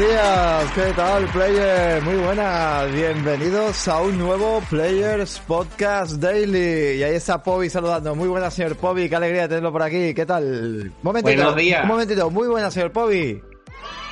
buenos días, ¿qué tal, player? Muy buenas, bienvenidos a un nuevo Players Podcast Daily. Y ahí está Pobi saludando. Muy buenas, señor Pobi, qué alegría tenerlo por aquí. ¿Qué tal? momentito, buenos días. Un momentito, muy buenas, señor Pobi.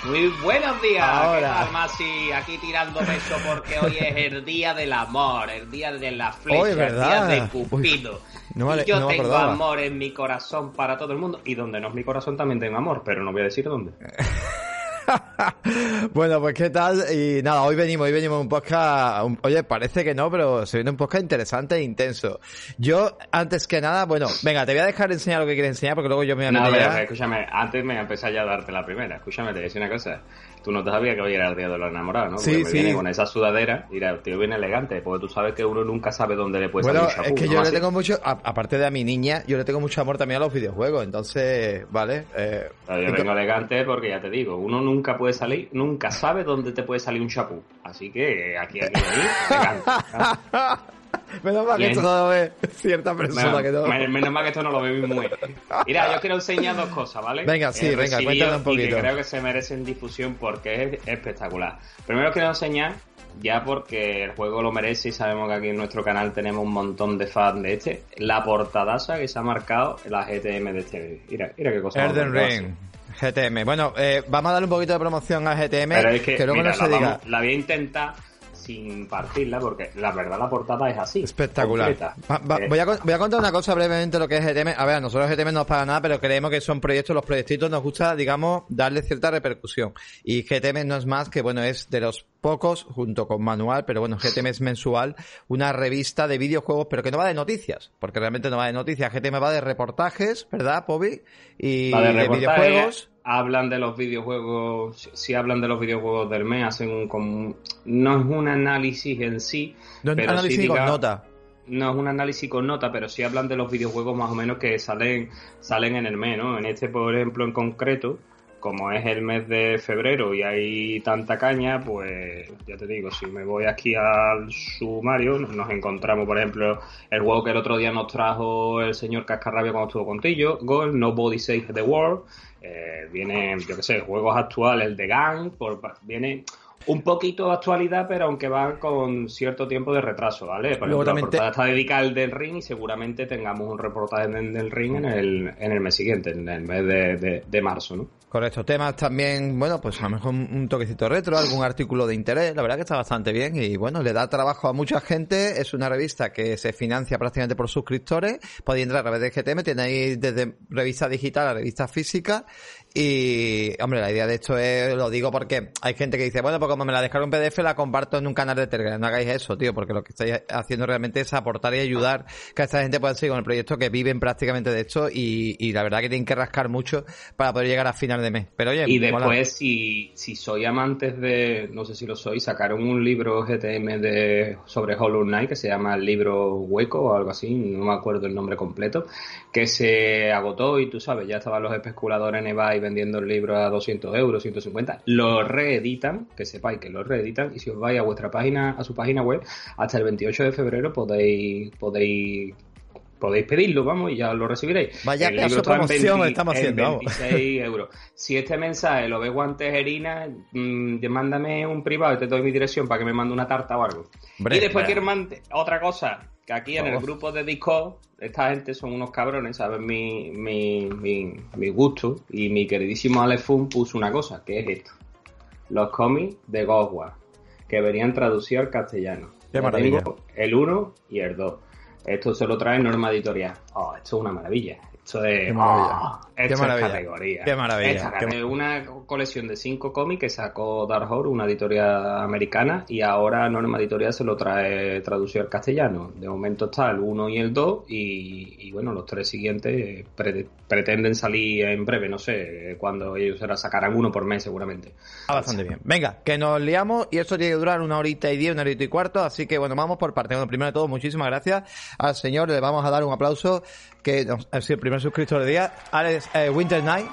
Muy buenos días, Ahora. ¿qué Masi? Aquí tirando beso porque hoy es el día del amor, el día de la flecha, el día de Cupido. y yo tengo amor en mi corazón para todo el mundo. Y donde no es mi corazón también tengo amor, pero no voy a decir dónde. bueno, pues qué tal. Y nada, hoy venimos, hoy venimos un podcast. oye, parece que no, pero se viene un podcast interesante e intenso. Yo, antes que nada, bueno, venga, te voy a dejar enseñar lo que quieres enseñar porque luego yo me voy a. No, escúchame, antes me empecé ya a darte la primera. Escúchame, te voy a decir una cosa. Tú no te sabías que hoy era el día de los enamorados, ¿no? sí, sí. Viene con esa sudadera, mira, el tío viene elegante, porque tú sabes que uno nunca sabe dónde le puede bueno, salir es que yo le tengo mucho, aparte de a mi niña, yo le tengo mucho amor también a los videojuegos, entonces, ¿vale? Eh, yo vengo elegante porque ya te digo, uno nunca puede salir, nunca sabe dónde te puede salir un chapú. Así que aquí, aquí, aquí elegante. Menos mal que esto no lo ve cierta persona que no. Menos mal que esto no lo ve muy. Mira, yo quiero enseñar dos cosas, ¿vale? Venga, sí, venga, cuéntame un poquito. Y que creo que se merecen difusión porque es espectacular. Primero quiero enseñar, ya porque el juego lo merece y sabemos que aquí en nuestro canal tenemos un montón de fans de este, la portadaza que se ha marcado la GTM de este. Mira, mira qué cosa. Elden Ring. GTM. Bueno, eh, vamos a darle un poquito de promoción a GTM. Pero es que, que luego no se diga. la voy a intentar sin partirla, porque la verdad la portada es así. Espectacular. Eh, voy, a, voy, a, contar una cosa brevemente lo que es GTM. A ver, a nosotros GTM no nos paga nada, pero creemos que son proyectos, los proyectitos nos gusta, digamos, darle cierta repercusión. Y GTM no es más que, bueno, es de los pocos, junto con Manual, pero bueno, GTM es mensual, una revista de videojuegos, pero que no va de noticias, porque realmente no va de noticias. GTM va de reportajes, ¿verdad, Pobi? Y de videojuegos hablan de los videojuegos, si hablan de los videojuegos del mes, hacen un, como, no es un análisis en sí, no es un análisis con nota. No es un análisis con nota, pero sí hablan de los videojuegos más o menos que salen, salen en el mes, ¿no? En este, por ejemplo, en concreto, como es el mes de febrero y hay tanta caña, pues ya te digo, si me voy aquí al sumario, nos encontramos, por ejemplo, el juego que el otro día nos trajo el señor Cascarrabia cuando estuvo contigo, Gold, Nobody Save the World, eh, viene, yo qué sé, juegos actuales de Gang, por, viene un poquito de actualidad, pero aunque va con cierto tiempo de retraso, ¿vale? Por ejemplo, la portada está dedicada al del ring y seguramente tengamos un reportaje del ring en el, en el mes siguiente, en el mes de, de marzo, ¿no? Correcto, temas también, bueno, pues a lo mejor un toquecito retro, algún artículo de interés, la verdad que está bastante bien y bueno, le da trabajo a mucha gente, es una revista que se financia prácticamente por suscriptores, podéis entrar a través de GTM, tenéis desde revista digital a revista física y, hombre, la idea de esto es, lo digo porque hay gente que dice, bueno, pues como me la descargo en PDF, la comparto en un canal de Telegram. No hagáis eso, tío, porque lo que estáis haciendo realmente es aportar y ayudar que esta gente pueda seguir con el proyecto, que viven prácticamente de esto y, y la verdad que tienen que rascar mucho para poder llegar a final de mes. Pero oye, y después, si, si soy amantes de, no sé si lo soy, sacaron un libro GTM de, sobre Hollow Knight que se llama el libro Hueco o algo así, no me acuerdo el nombre completo, que se agotó y tú sabes, ya estaban los especuladores en eBay vendiendo el libro a 200 euros, 150, lo reeditan, que sepáis que lo reeditan, y si os vais a vuestra página, a su página web, hasta el 28 de febrero podéis, podéis podéis pedirlo, vamos, y ya lo recibiréis. Vaya que promoción estamos haciendo, 26 euros. Si este mensaje lo ves guantes Erina, mmm, mándame un privado y te doy mi dirección para que me mande una tarta o algo. y después quiero mandar otra cosa, que aquí en el grupo de Discord, esta gente son unos cabrones, saben mi, mi, mi, mi gusto, y mi queridísimo Alefun puso una cosa, que es esto. Los cómics de Godward, que venían traducidos al castellano. Qué maravilla. el 1 y el 2. Esto se lo trae Norma Editorial. Oh, esto es una maravilla. Esto es. Qué maravilla. Qué maravilla. categoría. Qué maravilla. Esta, Una colección de cinco cómics que sacó Dark Horse, una editorial americana, y ahora Norma Editorial se lo trae traducido al castellano. De momento está el 1 y el 2, y, bueno, los tres siguientes pretenden salir en breve, no sé cuándo ellos será, sacarán uno por mes seguramente. Ah, bastante bien. Venga, que nos liamos, y esto tiene que durar una horita y diez, una horita y cuarto, así que bueno, vamos por parte. Bueno, primero de todo, muchísimas gracias al señor, le vamos a dar un aplauso que es el primer suscriptor de día, Alex eh, Winter Night.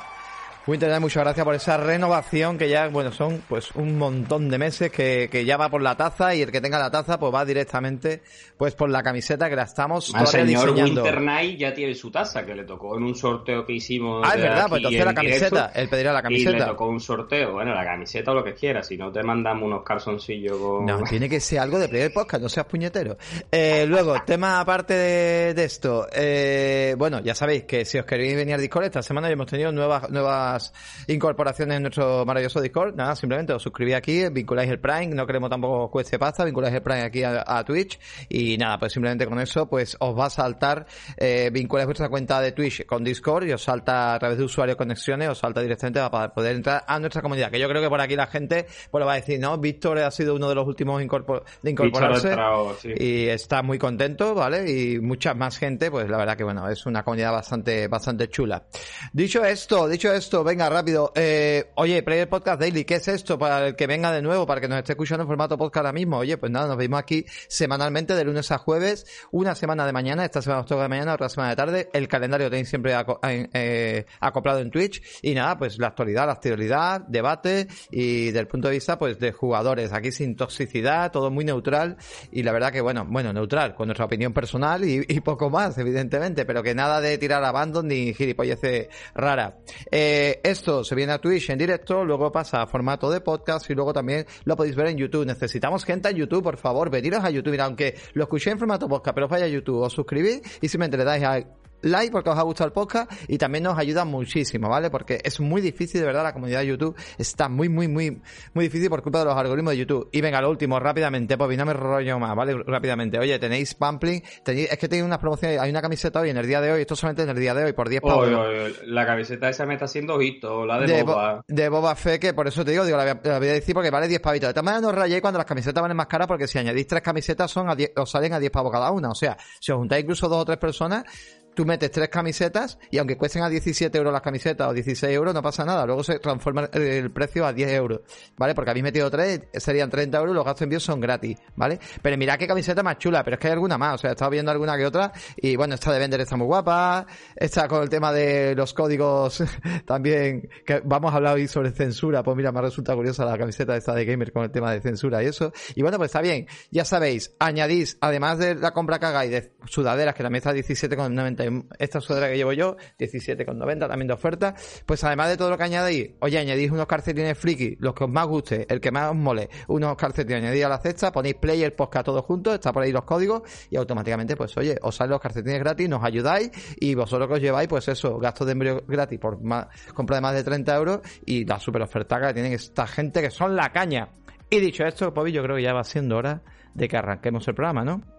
Winter muchas gracias por esa renovación que ya, bueno, son pues un montón de meses que, que ya va por la taza y el que tenga la taza pues va directamente pues por la camiseta que la estamos El señor Winter Night ya tiene su taza que le tocó en un sorteo que hicimos. Ah, es verdad, pues entonces la camiseta, él pedirá la camiseta. Y le tocó un sorteo, bueno, la camiseta o lo que quiera, si no te mandamos unos calzoncillos con... No, tiene que ser algo de Player Podcast, no seas puñetero. Eh, luego, tema aparte de, esto, eh, bueno, ya sabéis que si os queréis venir a Discord, esta semana ya hemos tenido nuevas, nuevas incorporaciones en nuestro maravilloso Discord. Nada, simplemente os suscribís aquí, vinculáis el Prime, no queremos tampoco cueste pasta, vinculáis el Prime aquí a, Twitch y nada, pues simplemente con eso pues os va a saltar, eh, vinculáis vuestra cuenta de Twitch con Discord y os salta a través de usuario conexiones, os salta directamente para poder entrar a nuestra comunidad. Que yo creo que por aquí la gente pues lo va a decir, ¿no? Víctor ha sido uno de los últimos de incorporarse y está muy contento, ¿vale? Y mucha más gente, pues la verdad que bueno, es una comunidad bastante, bastante chula. Dicho esto, dicho esto, venga, rápido. Eh, oye, Player Podcast Daily, ¿qué es esto? Para el que venga de nuevo, para que nos esté escuchando en formato podcast ahora mismo. Oye, pues nada, nos vemos aquí semanalmente de lunes a jueves, una semana de mañana, esta semana os toca de mañana, otra semana de tarde. El calendario tenéis siempre eh, acoplado en Twitch. Y nada, pues la actualidad, la actualidad, debate y del punto de vista pues de jugadores. Aquí sin toxicidad, todo muy neutral. Y la verdad que bueno, bueno, neutral, con nuestra opinión personal y, poco más, evidentemente, pero que nada de tirar a abandon ni gilipolleces rara. Eh, esto se viene a Twitch en directo, luego pasa a formato de podcast y luego también lo podéis ver en YouTube. Necesitamos gente en YouTube, por favor, veniros a YouTube. Mira, aunque lo escuché en formato podcast, pero vaya a YouTube, os suscribís y simplemente le dais a like porque os ha gustado el podcast y también nos ayuda muchísimo, ¿vale? Porque es muy difícil, de verdad, la comunidad de YouTube está muy, muy, muy, muy difícil por culpa de los algoritmos de YouTube. Y venga, lo último, rápidamente, pues no me rollo más, ¿vale? Rápidamente. Oye, tenéis Pampling, tenéis, es que tenéis unas promociones, hay una camiseta hoy en el día de hoy, esto solamente en el día de hoy, por 10 pavos. la camiseta esa me está haciendo ojito, la de, Boba. de Boba Fe, que por eso te digo, digo, la voy, a, decir porque vale 10 pavitos. De todas maneras, no rayéis cuando las camisetas valen más caras porque si añadís tres camisetas son a 10, os salen a 10 pavos cada una. O sea, si os juntáis incluso dos o tres personas, tú metes tres camisetas y aunque cuesten a 17 euros las camisetas o 16 euros, no pasa nada. Luego se transforma el precio a 10 euros, ¿vale? Porque habéis metido tres, serían 30 euros, los gastos de envío son gratis, ¿vale? Pero mirad qué camiseta más chula, pero es que hay alguna más, o sea, he estado viendo alguna que otra y bueno, esta de vender está muy guapa, esta con el tema de los códigos también, que vamos a hablar hoy sobre censura, pues mira, me resulta curiosa la camiseta esta de gamer con el tema de censura y eso. Y bueno, pues está bien, ya sabéis, añadís, además de la compra que hagáis de sudaderas, que también está 17,90 esta sudadera que llevo yo, 17,90 también de oferta, pues además de todo lo que añadís, oye, añadís unos calcetines friki, los que os más guste, el que más os mole, unos calcetines añadís a la cesta, ponéis player podcast todos juntos, está por ahí los códigos y automáticamente, pues oye, os salen los calcetines gratis, nos ayudáis y vosotros que os lleváis, pues eso, gastos de embryo gratis por más, compra de más de 30 euros y la super oferta que tienen esta gente que son la caña. Y dicho esto, pues yo creo que ya va siendo hora de que arranquemos el programa, ¿no?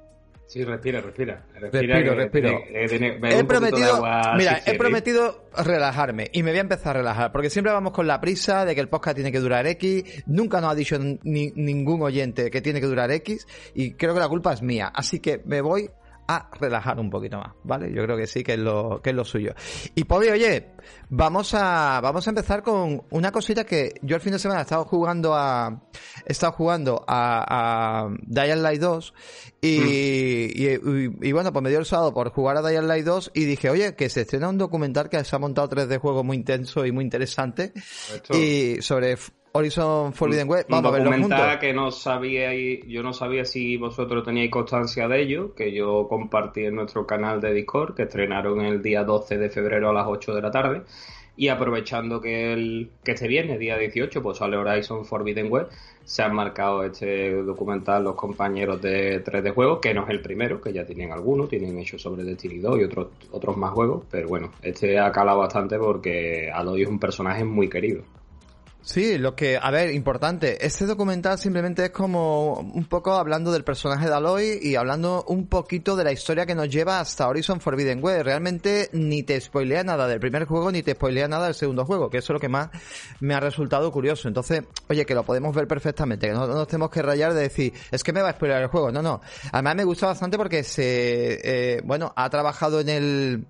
Sí, respira, respira. Respiro, respiro. he prometido, mira, he prometido relajarme y me voy a empezar a relajar porque siempre vamos con la prisa de que el podcast tiene que durar X. Nunca nos ha dicho ni, ningún oyente que tiene que durar X y creo que la culpa es mía. Así que me voy a relajar un poquito más, ¿vale? Yo creo que sí que es lo, que es lo suyo. Y Pobi, oye, vamos a, vamos a empezar con una cosita que yo el fin de semana he estado jugando a, he estado jugando a, a Dying Light 2 y, y, bueno, pues me dio el sábado por jugar a Dying Light 2 y dije, oye, que se estrena un documental que se ha montado 3D juego muy intenso y muy interesante y sobre Horizon Forbidden West. Vamos a verlo que no sabía, yo no sabía si vosotros teníais constancia de ello, que yo compartí en nuestro canal de Discord, que estrenaron el día 12 de febrero a las 8 de la tarde. Y aprovechando que el que este viernes, día 18, pues sale Horizon Forbidden West, se han marcado este documental los compañeros de 3D Juegos, que no es el primero, que ya tienen algunos, tienen hecho sobre Destiny 2 y otros, otros más juegos, pero bueno, este ha calado bastante porque Aloy es un personaje muy querido. Sí, lo que, a ver, importante, este documental simplemente es como un poco hablando del personaje de Aloy y hablando un poquito de la historia que nos lleva hasta Horizon Forbidden West. Realmente ni te spoilea nada del primer juego ni te spoilea nada del segundo juego, que eso es lo que más me ha resultado curioso. Entonces, oye, que lo podemos ver perfectamente, que no, nos tenemos que rayar de decir, es que me va a spoilear el juego. No, no. Además me gusta bastante porque se, eh, bueno, ha trabajado en el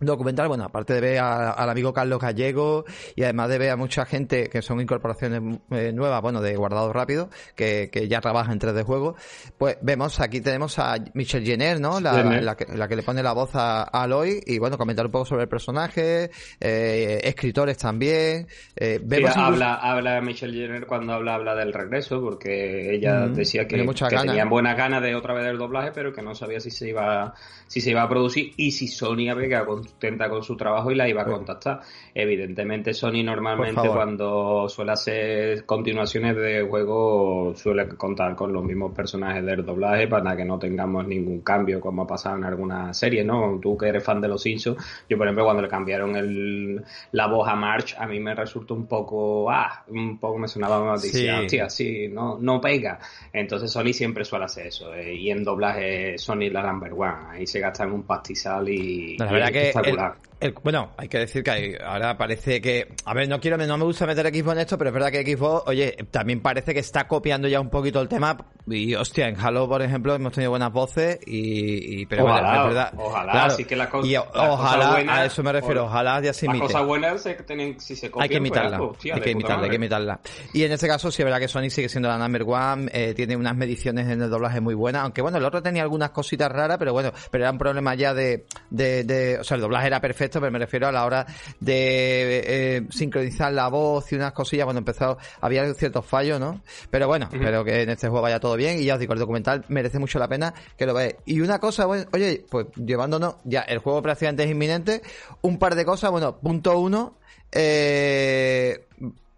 documental, bueno, aparte de ver al amigo Carlos Gallego y además de ver a mucha gente que son incorporaciones eh, nuevas, bueno, de guardado rápido, que, que ya trabaja en 3D juego, pues vemos, aquí tenemos a Michelle Jenner, ¿no? La, la, que, la que, le pone la voz a, Aloy y bueno, comentar un poco sobre el personaje, eh, escritores también. Eh, vemos habla, habla Michelle Jenner cuando habla, habla del regreso, porque ella decía que, que tenían buenas ganas de otra vez del doblaje, pero que no sabía si se iba, si se iba a producir y si Sony había contenta con su trabajo y la iba a contactar. Evidentemente Sony normalmente cuando suele hacer continuaciones de juego suele contar con los mismos personajes del doblaje para que no tengamos ningún cambio como ha pasado en algunas series, ¿no? Tú que eres fan de los Simpsons, yo por ejemplo cuando le cambiaron el, la voz a March a mí me resultó un poco, ah, un poco me sonaba más sí. hostia, sí, no, no pega. Entonces Sony siempre suele hacer eso eh, y en doblaje Sony la number one, ahí se gastan un pastizal y, la verdad que espectacular. El, bueno, hay que decir que ahora parece que. A ver, no quiero, no me gusta meter Xbox en esto, pero es verdad que Xbox, oye, también parece que está copiando ya un poquito el tema. Y hostia, en Halo, por ejemplo, hemos tenido buenas voces y. pero ojalá, es verdad. Ojalá, sí que la cosa. Y ojalá, a eso me refiero, ojalá ya se imite. Las cosas buenas se tienen, si se copian, hay que pues, imitarla. Pues, hay que imitarla, hay que imitarla. Y en este caso, sí es verdad que Sony sigue siendo la number one, eh, tiene unas mediciones en el doblaje muy buenas, aunque bueno, el otro tenía algunas cositas raras, pero bueno, pero era un problema ya de, de, de o sea, el doblaje era perfecto, pero me refiero a la hora de eh, sincronizar la voz y unas cosillas, bueno, empezado, había ciertos fallos, ¿no? Pero bueno, espero que en este juego vaya todo bien. Y ya os digo, el documental merece mucho la pena que lo veáis. Y una cosa, bueno, oye, pues llevándonos, ya el juego prácticamente es inminente, un par de cosas, bueno, punto uno, eh,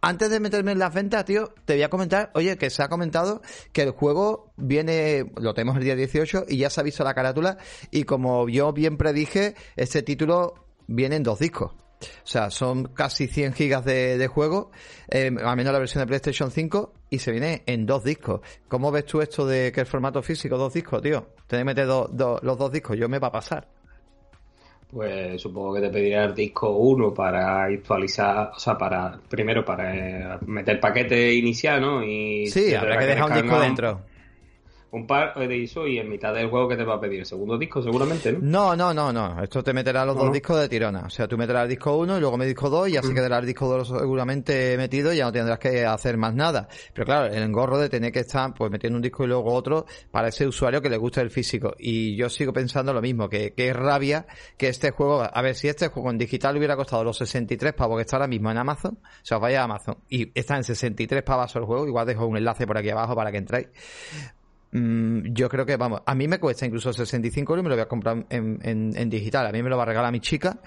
antes de meterme en las ventas, tío, te voy a comentar, oye, que se ha comentado que el juego viene, lo tenemos el día 18 y ya se ha visto la carátula. Y como yo bien predije, este título vienen dos discos. O sea, son casi 100 gigas de, juego, eh, al menos la versión de PlayStation 5, y se viene en dos discos. ¿Cómo ves tú esto de que el formato físico, dos discos, tío? Tener que meter los dos discos, yo me va a pasar. Pues supongo que te pedirá el disco 1 para actualizar, o sea, para primero para eh, meter el paquete inicial, ¿no? Y sí, habrá que dejar un disco dentro un par de eso y en mitad del juego que te va a pedir el segundo disco seguramente, ¿no? No, no, no, no. Esto te meterá los dos discos de tirona. O sea, tú meterás el disco 1 y luego me disco 2 y así mm. quedará el disco 2 seguramente metido y ya no tendrás que hacer más nada. Pero claro, el engorro de tener que estar pues metiendo un disco y luego otro para ese usuario que le gusta el físico. Y yo sigo pensando lo mismo, que, que rabia que este juego, a ver, si este juego en digital hubiera costado los 63 pavos que está ahora mismo en Amazon, o sea, os vaya a Amazon y está en 63 pavos el juego, igual dejo un enlace por aquí abajo para que entréis. Mm, yo creo que, vamos, a mí me cuesta incluso 65 euros y me lo voy a comprar en, en, en digital. A mí me lo va a regalar mi chica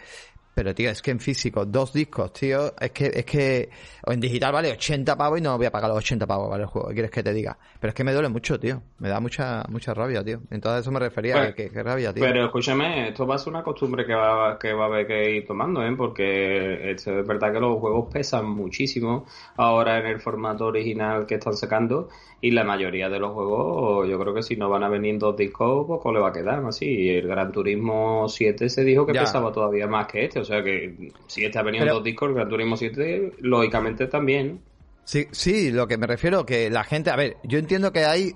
pero, tío, es que en físico, dos discos, tío, es que, es que, o en digital vale 80 pavos y no voy a pagar los 80 pavos para el juego, ¿qué quieres que te diga? Pero es que me duele mucho, tío, me da mucha, mucha rabia, tío. Entonces eso me refería a que, que, rabia, tío. Pero escúchame, esto va a ser una costumbre que va, que va a haber que ir tomando, ¿eh? Porque es verdad que los juegos pesan muchísimo ahora en el formato original que están sacando y la mayoría de los juegos, yo creo que si no van a venir dos discos, poco le va a quedar, así. El Gran Turismo 7 se dijo que pesaba todavía más que este, o sea que si está veniendo dos discos, Gran Turismo 7, lógicamente también. Sí, sí, lo que me refiero que la gente, a ver, yo entiendo que hay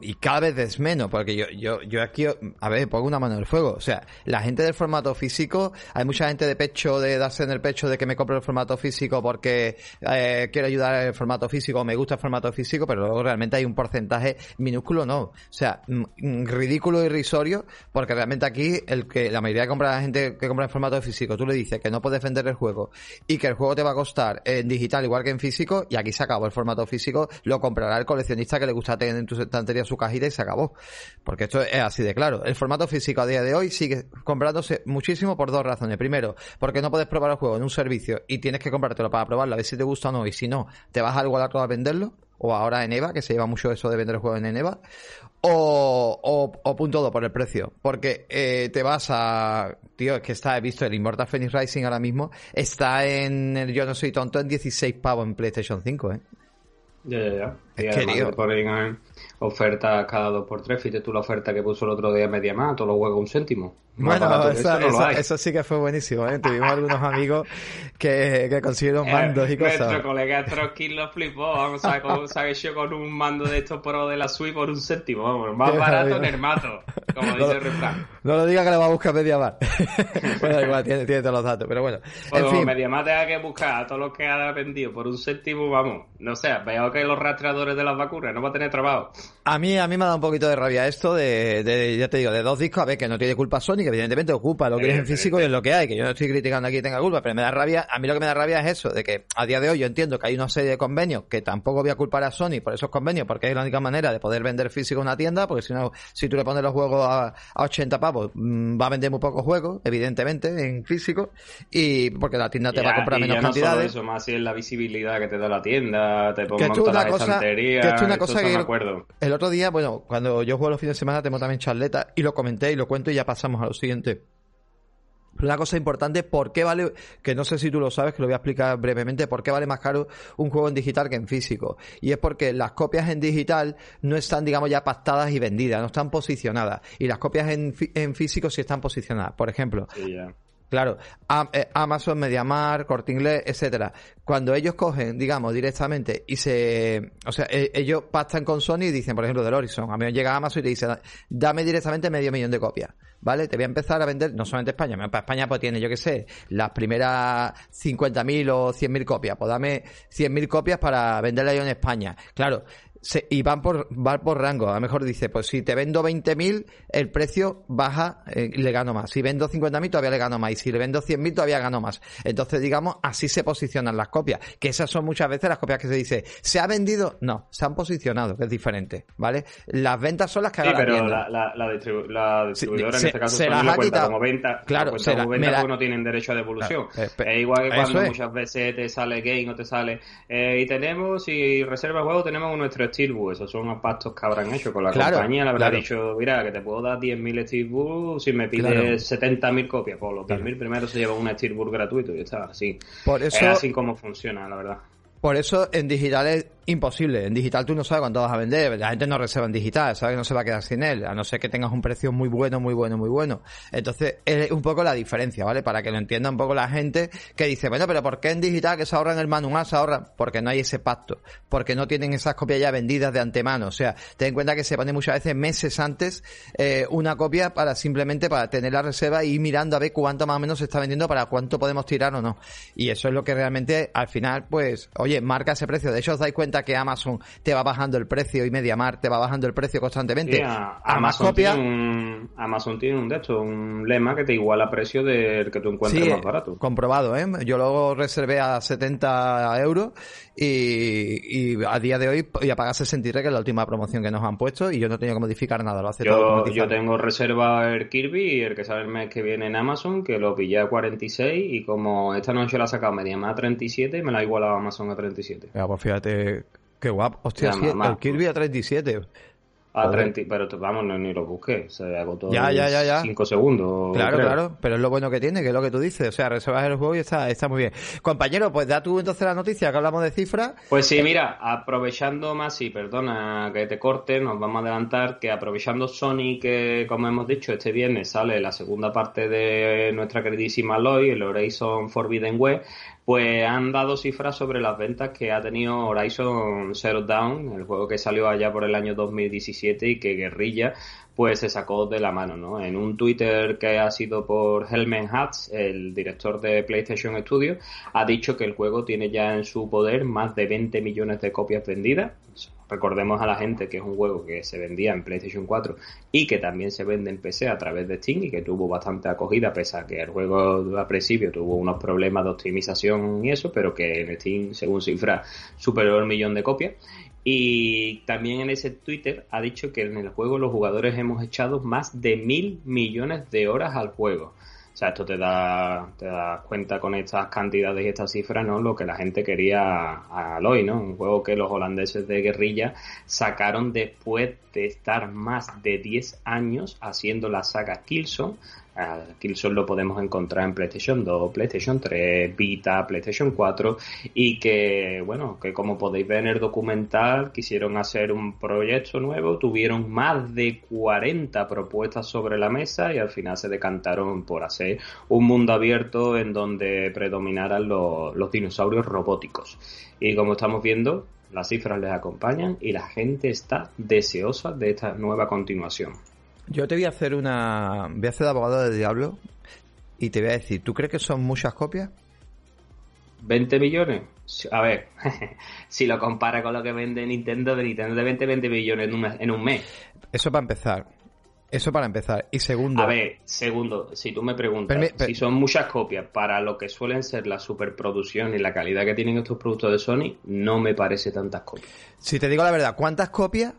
y cada vez es menos, porque yo, yo, yo aquí, a ver, pongo una mano en el fuego. O sea, la gente del formato físico, hay mucha gente de pecho, de darse en el pecho de que me compro el formato físico porque eh, quiero ayudar al formato físico, me gusta el formato físico, pero luego realmente hay un porcentaje minúsculo, no. O sea, ridículo, irrisorio, porque realmente aquí el que la mayoría de compra, la gente que compra en formato físico, tú le dices que no puedes vender el juego y que el juego te va a costar en digital igual que en físico, y aquí se acabó el formato físico, lo comprará el coleccionista que le gusta tener en tu estantería su cajita y se acabó. Porque esto es así de claro. El formato físico a día de hoy sigue comprándose muchísimo por dos razones. Primero, porque no puedes probar el juego en un servicio y tienes que comprártelo para probarlo, a ver si te gusta o no. Y si no, te vas algo a a venderlo. O ahora en EVA, que se lleva mucho eso de vender el juego en EVA. O, o, punto dos, por el precio. Porque eh, te vas a... Tío, es que está, he visto el Immortal Phoenix Rising ahora mismo. Está en, el, yo no soy tonto, en 16 pavos en PlayStation 5, ¿eh? Ya, ya, ya. Y además ponen ofertas cada dos por tres. Fíjate tú la oferta que puso el otro día Media Más, todos los juegos un céntimo. bueno, eso, sí que fue buenísimo. ¿eh? Tuvimos algunos amigos que, que consiguieron eh, mandos y cosas. Nuestro colega Trotkin lo flipó. Vamos a ver hecho con un mando de estos pro de la Switch por un céntimo. Vamos, más barato en el mato, como dice el refrán. No lo diga que le va a buscar Media Más. bueno, igual, tiene, tiene, todos los datos, pero bueno. en fin. Media Más tenga que buscar a todos los que ha vendido por un céntimo, vamos. No sé, veo que los rastreadores de las vacunas no va a tener trabajo. A mí, a mí me ha dado un poquito de rabia esto de, de, ya te digo, de dos discos. A ver, que no tiene culpa Sony, que evidentemente ocupa lo que es en físico y es lo que hay, que yo no estoy criticando aquí que tenga culpa, pero me da rabia, a mí lo que me da rabia es eso, de que a día de hoy yo entiendo que hay una serie de convenios que tampoco voy a culpar a Sony por esos convenios, porque es la única manera de poder vender físico en una tienda, porque si no, si tú le pones los juegos a, a 80 pavos, mm, va a vender muy pocos juegos, evidentemente, en físico, y porque la tienda te va a comprar menos cantidades. eso, más si es la visibilidad que te da la tienda, te pongo una cosa, que es una cosa que el otro día, bueno, cuando yo juego los fines de semana tengo también charleta y lo comenté y lo cuento y ya pasamos a lo siguiente. Una cosa importante, ¿por qué vale, que no sé si tú lo sabes, que lo voy a explicar brevemente, por qué vale más caro un juego en digital que en físico? Y es porque las copias en digital no están, digamos, ya pactadas y vendidas, no están posicionadas. Y las copias en, en físico sí están posicionadas. Por ejemplo, Claro, eh, Amazon, Mediamar, Corte Inglés, etcétera. Cuando ellos cogen, digamos, directamente y se, o sea, e, ellos pactan con Sony y dicen, por ejemplo, del Horizon, a mí llega Amazon y te dice, dame directamente medio millón de copias, ¿vale? Te voy a empezar a vender, no solamente España, para España pues tiene, yo qué sé, las primeras 50.000 o 100.000 copias, pues dame 100.000 copias para venderla yo en España. Claro, y van por, van por rango. A lo mejor dice, pues si te vendo 20.000, el precio baja eh, le gano más. Si vendo 50.000, todavía le gano más. Y si le vendo 100.000, todavía gano más. Entonces, digamos, así se posicionan las copias. Que esas son muchas veces las copias que se dice, ¿se ha vendido? No, se han posicionado, que es diferente, ¿vale? Las ventas son las que sí, pero la, la, la, distribuidora en este caso se las ha quitado. como venta. Claro, se como venta porque no tienen derecho a devolución. es igual que cuando muchas veces te sale game o te sale, eh, y tenemos, y reserva juego, tenemos nuestro Steelbook, esos son pactos que habrán hecho. Con la compañía, le habrá dicho, mira, que te puedo dar 10.000 Steelbook si me pides 70.000 copias, pues los 10.000 primero se lleva un Steelbook gratuito y está así. Por eso... Es así como funciona, la verdad. Por eso en digitales imposible. En digital tú no sabes cuánto vas a vender. La gente no reserva en digital, sabe que no se va a quedar sin él, a no ser que tengas un precio muy bueno, muy bueno, muy bueno. Entonces, es un poco la diferencia, ¿vale? Para que lo entienda un poco la gente que dice, bueno, pero ¿por qué en digital que se ahorra en el manual se ahorra? Porque no hay ese pacto, porque no tienen esas copias ya vendidas de antemano. O sea, ten en cuenta que se pone muchas veces meses antes eh, una copia para simplemente para tener la reserva y ir mirando a ver cuánto más o menos se está vendiendo para cuánto podemos tirar o no. Y eso es lo que realmente al final, pues, oye, marca ese precio. De hecho, os dais cuenta que Amazon te va bajando el precio y MediaMar te va bajando el precio constantemente. a, más copias. Amazon tiene un de hecho, un lema que te iguala precio del que tú encuentres más barato. Comprobado, ¿eh? Yo lo reservé a 70 euros y, y, a día de hoy voy a pagar 63, que es la última promoción que nos han puesto, y yo no he tenido que modificar nada. Lo hace yo, yo tengo reserva el Kirby, el que sale el mes que viene en Amazon, que lo pillé a 46, y como esta noche la ha sacado media más a 37, me la ha igualado Amazon a 37. Ya, pues fíjate, qué guapo. Hostia, el Kirby a 37. A 30, pero vamos, no, ni lo busqué, se agotó ya, ya, ya, ya. 5 segundos. Claro, claro, pero es lo bueno que tiene, que es lo que tú dices, o sea, reservas el juego y está, está muy bien. Compañero, pues da tú entonces la noticia, que hablamos de cifras. Pues sí, mira, aprovechando más, y perdona que te corte, nos vamos a adelantar que aprovechando Sony, que como hemos dicho, este viernes sale la segunda parte de nuestra queridísima Aloy, el Horizon Forbidden Web, pues han dado cifras sobre las ventas que ha tenido Horizon Zero Dawn, el juego que salió allá por el año 2017 y que Guerrilla pues se sacó de la mano, ¿no? En un Twitter que ha sido por Helmen Hatz, el director de PlayStation Studios, ha dicho que el juego tiene ya en su poder más de 20 millones de copias vendidas, Recordemos a la gente que es un juego que se vendía en PlayStation 4 y que también se vende en PC a través de Steam y que tuvo bastante acogida, pese a que el juego al principio tuvo unos problemas de optimización y eso, pero que en Steam, según cifra, superó el millón de copias. Y también en ese Twitter ha dicho que en el juego los jugadores hemos echado más de mil millones de horas al juego. O sea, esto te da, te das cuenta con estas cantidades y estas cifras, ¿no? Lo que la gente quería a Aloy, ¿no? Un juego que los holandeses de guerrilla sacaron después de estar más de 10 años haciendo la saga Killzone Killzone lo podemos encontrar en PlayStation 2, PlayStation 3, Vita, PlayStation 4 y que, bueno, que como podéis ver en el documental, quisieron hacer un proyecto nuevo, tuvieron más de 40 propuestas sobre la mesa y al final se decantaron por hacer un mundo abierto en donde predominaran los dinosaurios robóticos. Y como estamos viendo, las cifras les acompañan y la gente está deseosa de esta nueva continuación. Yo te voy a hacer una. Voy a hacer de abogado del diablo y te voy a decir, ¿tú crees que son muchas copias? ¿20 millones? A ver, si lo compara con lo que vende Nintendo, de Nintendo de 20, 20 millones en un mes. Eso para empezar. Eso para empezar. Y segundo. A ver, segundo, si tú me preguntas si son muchas copias para lo que suelen ser la superproducción y la calidad que tienen estos productos de Sony, no me parece tantas copias. Si te digo la verdad, ¿cuántas copias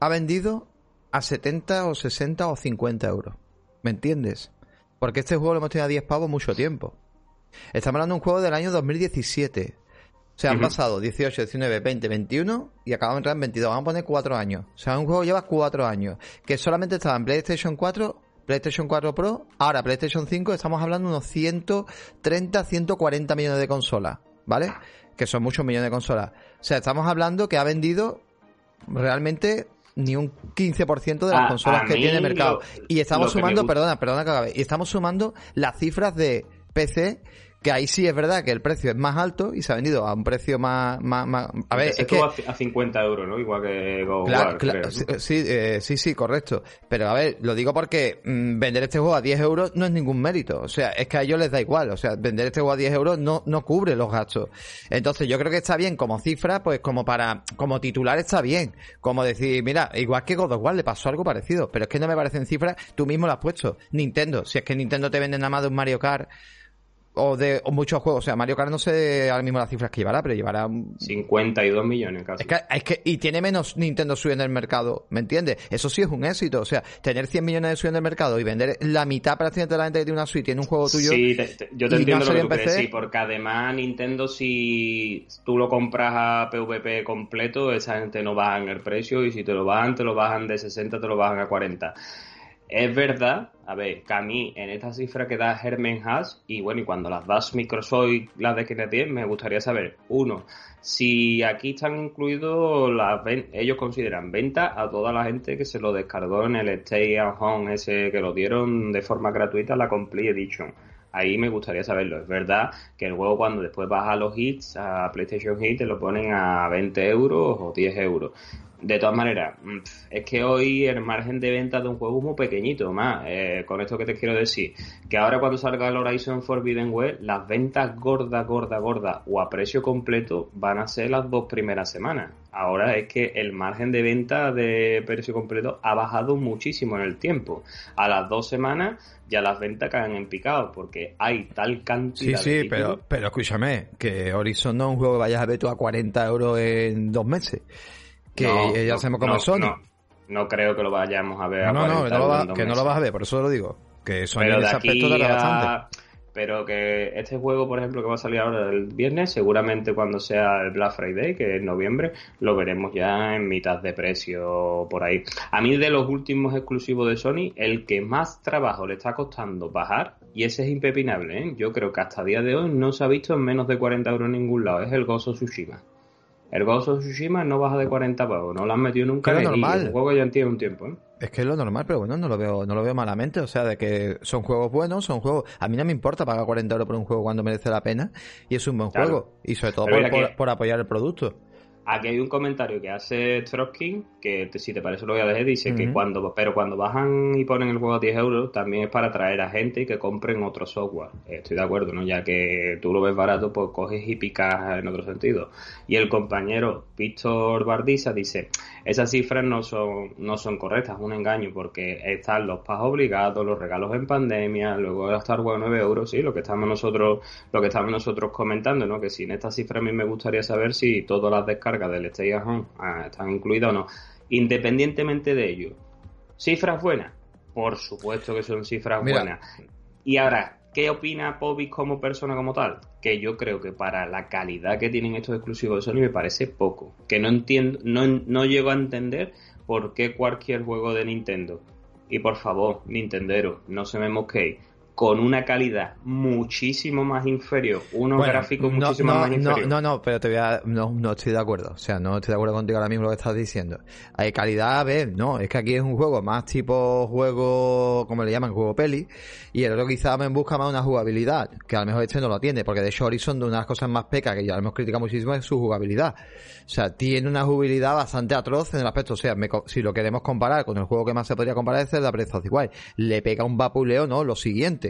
ha vendido a 70 o 60 o 50 euros? ¿Me entiendes? Porque este juego lo hemos tenido a 10 pavos mucho tiempo. Estamos hablando de un juego del año 2017. O sea, han pasado 18, 19, 20, 21 y acabamos de entrar en 22. Vamos a poner 4 años. O sea, un juego lleva 4 años. Que solamente estaba en PlayStation 4, PlayStation 4 Pro, ahora PlayStation 5, estamos hablando de unos 130, 140 millones de consolas. ¿Vale? Que son muchos millones de consolas. O sea, estamos hablando que ha vendido realmente ni un 15% de las consolas que tiene el mercado. y estamos sumando, perdona, perdona que acabe. Y estamos sumando las cifras de PC que ahí sí es verdad que el precio es más alto y se ha vendido a un precio más... más, A ver, es que... A 50 euros, ¿no? Igual que claro, sí, eh, sí, sí, correcto. Pero a ver, lo digo porque mm, vender este juego a 10 euros no es ningún mérito. O sea, es que a ellos les da igual. O sea, vender este juego a 10 euros no, no cubre los gastos. Entonces yo creo que está bien como cifra, pues como para... Como titular está bien. Como decir, mira, igual que God of War le pasó algo parecido. Pero es que no me parecen cifras, tú mismo lo has puesto. Nintendo, si es que Nintendo te vende nada más de un Mario Kart o de muchos juegos. O sea, Mario Kart no sé ahora mismo las cifras que llevará, pero llevará... 52 millones casi. Es que, es que, y tiene menos Nintendo Switch en el mercado, ¿me entiendes? Eso sí es un éxito. O sea, tener 100 millones de Switch en el mercado y vender la mitad prácticamente de la gente que tiene una Switch tiene un juego tuyo... Sí, yo te entiendo lo que tú crees, sí, porque además Nintendo si tú lo compras a PvP completo, esa gente no baja en el precio y si te lo bajan, te lo bajan de 60, te lo bajan a 40. Es verdad, a ver, mí en esta cifra que da Hermen Haas, y bueno, y cuando las das Microsoft y las de 10, me gustaría saber, uno, si aquí están incluidos ellos consideran venta a toda la gente que se lo descargó en el Stay at Home ese que lo dieron de forma gratuita la Complete Edition. Ahí me gustaría saberlo. Es verdad que el juego cuando después vas a los hits, a PlayStation Hits, te lo ponen a 20 euros o 10 euros. De todas maneras, mm, es que hoy el margen de venta de un juego es muy pequeñito, más. Eh, con esto que te quiero decir, que ahora cuando salga el Horizon Forbidden West, las ventas gordas, gordas, gordas o a precio completo van a ser las dos primeras semanas. Ahora es que el margen de venta de precio completo ha bajado muchísimo en el tiempo. A las dos semanas ya las ventas caen en picado porque hay tal cantidad. Sí, sí, pero, pero escúchame, que Horizon no es un juego que vayas a ver tú a 40 euros en dos meses que ya sabemos cómo son. No, creo que lo vayamos a ver. No, no, no que no lo vas a ver, por eso lo digo. Que Sony en ese aspecto bastante. Pero que este juego, por ejemplo, que va a salir ahora el viernes, seguramente cuando sea el Black Friday, que es noviembre, lo veremos ya en mitad de precio por ahí. A mí de los últimos exclusivos de Sony, el que más trabajo le está costando bajar, y ese es impepinable, ¿eh? yo creo que hasta día de hoy no se ha visto en menos de 40 euros en ningún lado, es el Gozo Tsushima. El Ghost of Tsushima no baja de 40 pavos, no lo han metido nunca. Es normal. Un juego ya tiene un tiempo, ¿eh? Es que es lo normal, pero bueno, no lo veo, no lo veo malamente. O sea, de que son juegos buenos, son juegos. A mí no me importa pagar 40 euros por un juego cuando merece la pena y es un buen juego. Y sobre todo por apoyar el producto. Aquí hay un comentario que hace Trotsky, que si te parece lo voy a dejar, dice que cuando, pero cuando bajan y ponen el juego a 10 euros, también es para atraer a gente y que compren otro software. Estoy de acuerdo, ¿no? Ya que tú lo ves barato, pues coges y picas en otro sentido. Y el compañero Víctor Bardiza dice, esas cifras no son, no son correctas, es un engaño, porque están los pagos obligados, los regalos en pandemia, luego gastar juego 9 euros, sí, lo que estamos nosotros, lo que estamos nosotros comentando, ¿no? Que sin esta cifra a mí me gustaría saber si todas las descargas del Stay at Home ah, están incluidas o no. Independientemente de ello, ¿cifras buenas? Por supuesto que son cifras buenas. Y ahora, ¿qué opina Pobis como persona como tal? Que yo creo que para la calidad que tienen estos exclusivos de Sony me parece poco. Que no entiendo, no, no llego a entender por qué cualquier juego de Nintendo Y por favor, Nintendero, no se me mosquéis con una calidad muchísimo más inferior, unos gráficos muchísimo más inferior. No, no, pero te voy a, no, no estoy de acuerdo. O sea, no estoy de acuerdo contigo ahora mismo lo que estás diciendo. Hay calidad, a ver, no, es que aquí es un juego más tipo juego, como le llaman, juego peli, y el otro quizá me busca más una jugabilidad, que a lo mejor este no lo tiene, porque de hecho Horizon de unas cosas más pecas que ya hemos criticado muchísimo es su jugabilidad. O sea, tiene una jugabilidad bastante atroz en el aspecto, o sea, si lo queremos comparar con el juego que más se podría comparar es Zelda Breath of the Wild, le pega un vapuleo, ¿no? Lo siguiente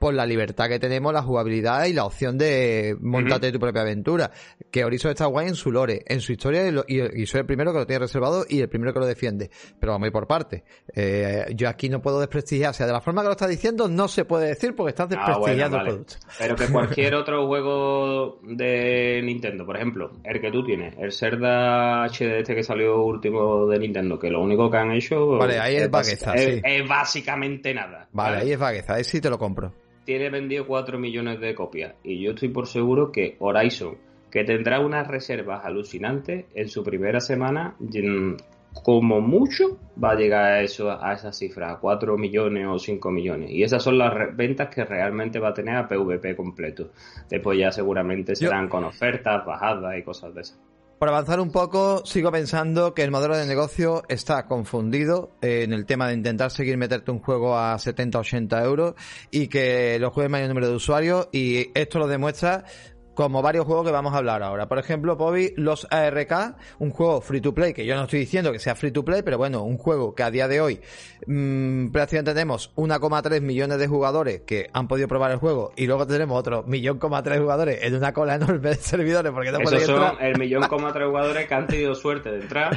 por la libertad que tenemos, la jugabilidad y la opción de montarte tu propia aventura. Que Horizon está guay en su lore, en su historia, y, soy el primero que lo tiene reservado y el primero que lo defiende. Pero vamos a ir por parte. Eh, yo aquí no puedo desprestigiar, o sea, de la forma que lo está diciendo, no se puede decir porque estás ah, desprestigiando el producto. Pero que cualquier otro juego de Nintendo, por ejemplo, el que tú tienes, el Zelda HD este que salió último de Nintendo, que lo único que han hecho. Vale, ahí es, es, es básicamente nada. Vale, ahí es vagueza, ahí sí te lo compro tiene vendido 4 millones de copias y yo estoy por seguro que Horizon, que tendrá unas reservas alucinantes, en su primera semana, como mucho, va a llegar a, eso, a esa cifra, a 4 millones o 5 millones. Y esas son las ventas que realmente va a tener a PvP completo. Después ya seguramente serán con ofertas, bajadas y cosas de esas. Por avanzar un poco, sigo pensando que el modelo de negocio está confundido en el tema de intentar seguir meterte un juego a 70, 80 euros y que lo juegue mayor número de usuarios y esto lo demuestra como varios juegos que vamos a hablar ahora. Por ejemplo, Bobby, los ARK, un juego free to play, que yo no estoy diciendo que sea free to play, pero bueno, un juego que a día de hoy mmm, prácticamente tenemos 1,3 millones de jugadores que han podido probar el juego y luego tenemos otro millón coma tres jugadores en una cola enorme de servidores porque no Esos son el millón coma tres jugadores que han tenido suerte de entrar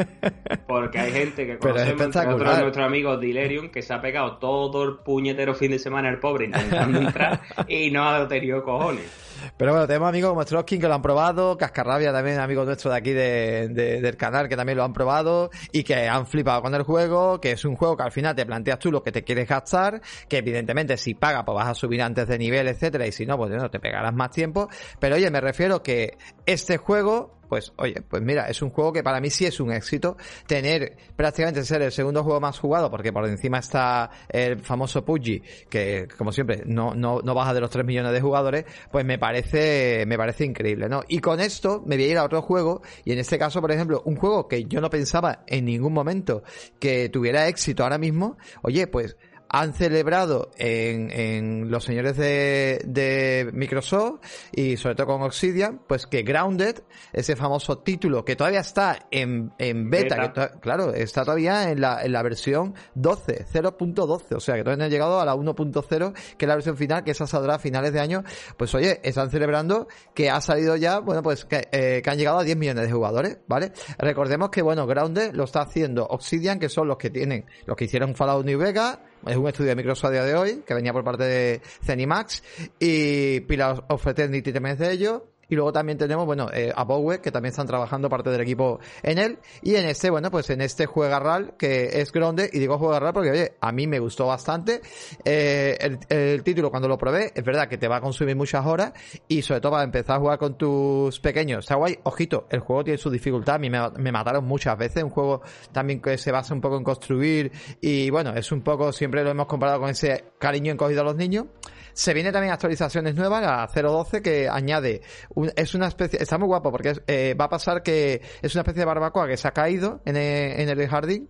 porque hay gente que conocemos, entre otros nuestro amigo Dilerium, que se ha pegado todo el puñetero fin de semana el pobre intentando entrar y no ha tenido cojones. Pero bueno, tenemos amigos como Stroskin que lo han probado, Cascarrabia también, amigos nuestros de aquí de, del canal que también lo han probado y que han flipado con el juego, que es un juego que al final te planteas tú lo que te quieres gastar, que evidentemente si pagas pues vas a subir antes de nivel, etcétera, y si no, pues no, te pegarás más tiempo. Pero oye, me refiero que este juego pues oye, pues mira, es un juego que para mí sí es un éxito. Tener prácticamente ser el segundo juego más jugado, porque por encima está el famoso PUBG, que como siempre no, no, no baja de los 3 millones de jugadores, pues me parece, me parece increíble, ¿no? Y con esto me voy a ir a otro juego, y en este caso, por ejemplo, un juego que yo no pensaba en ningún momento que tuviera éxito ahora mismo, oye, pues han celebrado en, en los señores de, de, Microsoft y sobre todo con Obsidian, pues que Grounded, ese famoso título que todavía está en, en beta, Que claro, está todavía en la, en la versión 12, 0.12, o sea que todavía no ha llegado a la 1.0, que es la versión final, que esa saldrá a finales de año, pues oye, están celebrando que ha salido ya, bueno, pues que, eh, que han llegado a 10 millones de jugadores, ¿vale? Recordemos que, bueno, Grounded lo está haciendo Obsidian, que son los que tienen, los que hicieron Fallout New Vegas, es un estudio de Microsoft a día de hoy, que venía por parte de Zenimax, y Pillars of Eternity también de ellos. Y luego también tenemos, bueno, eh, a Bowie, que también están trabajando parte del equipo en él. Y en este, bueno, pues en este RAL, que es grande, y digo RAL porque, oye, a mí me gustó bastante. Eh, el, el, título cuando lo probé, es verdad que te va a consumir muchas horas, y sobre todo para empezar a jugar con tus pequeños. Está guay, ojito, el juego tiene su dificultad, a mí me, me mataron muchas veces, un juego también que se basa un poco en construir, y bueno, es un poco, siempre lo hemos comparado con ese cariño encogido a los niños. Se viene también actualizaciones nuevas, la 012, que añade, es una especie, está muy guapo porque eh, va a pasar que es una especie de barbacoa que se ha caído en el, en el jardín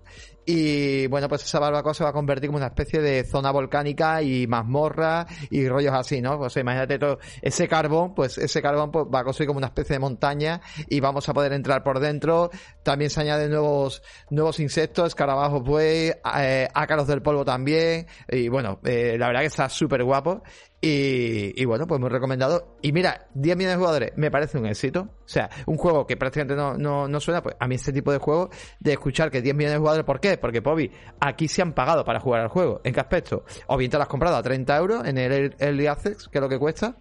y bueno, pues esa barbacoa se va a convertir como una especie de zona volcánica y mazmorra y rollos así, ¿no? Pues imagínate todo ese carbón, pues ese carbón pues, va a construir como una especie de montaña y vamos a poder entrar por dentro. También se añaden nuevos, nuevos insectos, escarabajos buey, eh, ácaros del polvo también. Y bueno, eh, la verdad que está súper guapo. Y, y, bueno, pues muy recomendado. Y mira, 10 millones de jugadores me parece un éxito. O sea, un juego que prácticamente no, no, no suena, pues a mí este tipo de juego, de escuchar que 10 millones de jugadores, ¿por qué? Porque, Bobby, aquí se han pagado para jugar al juego. ¿En qué aspecto? O bien te lo has comprado a 30 euros en el Early Access, que es lo que cuesta,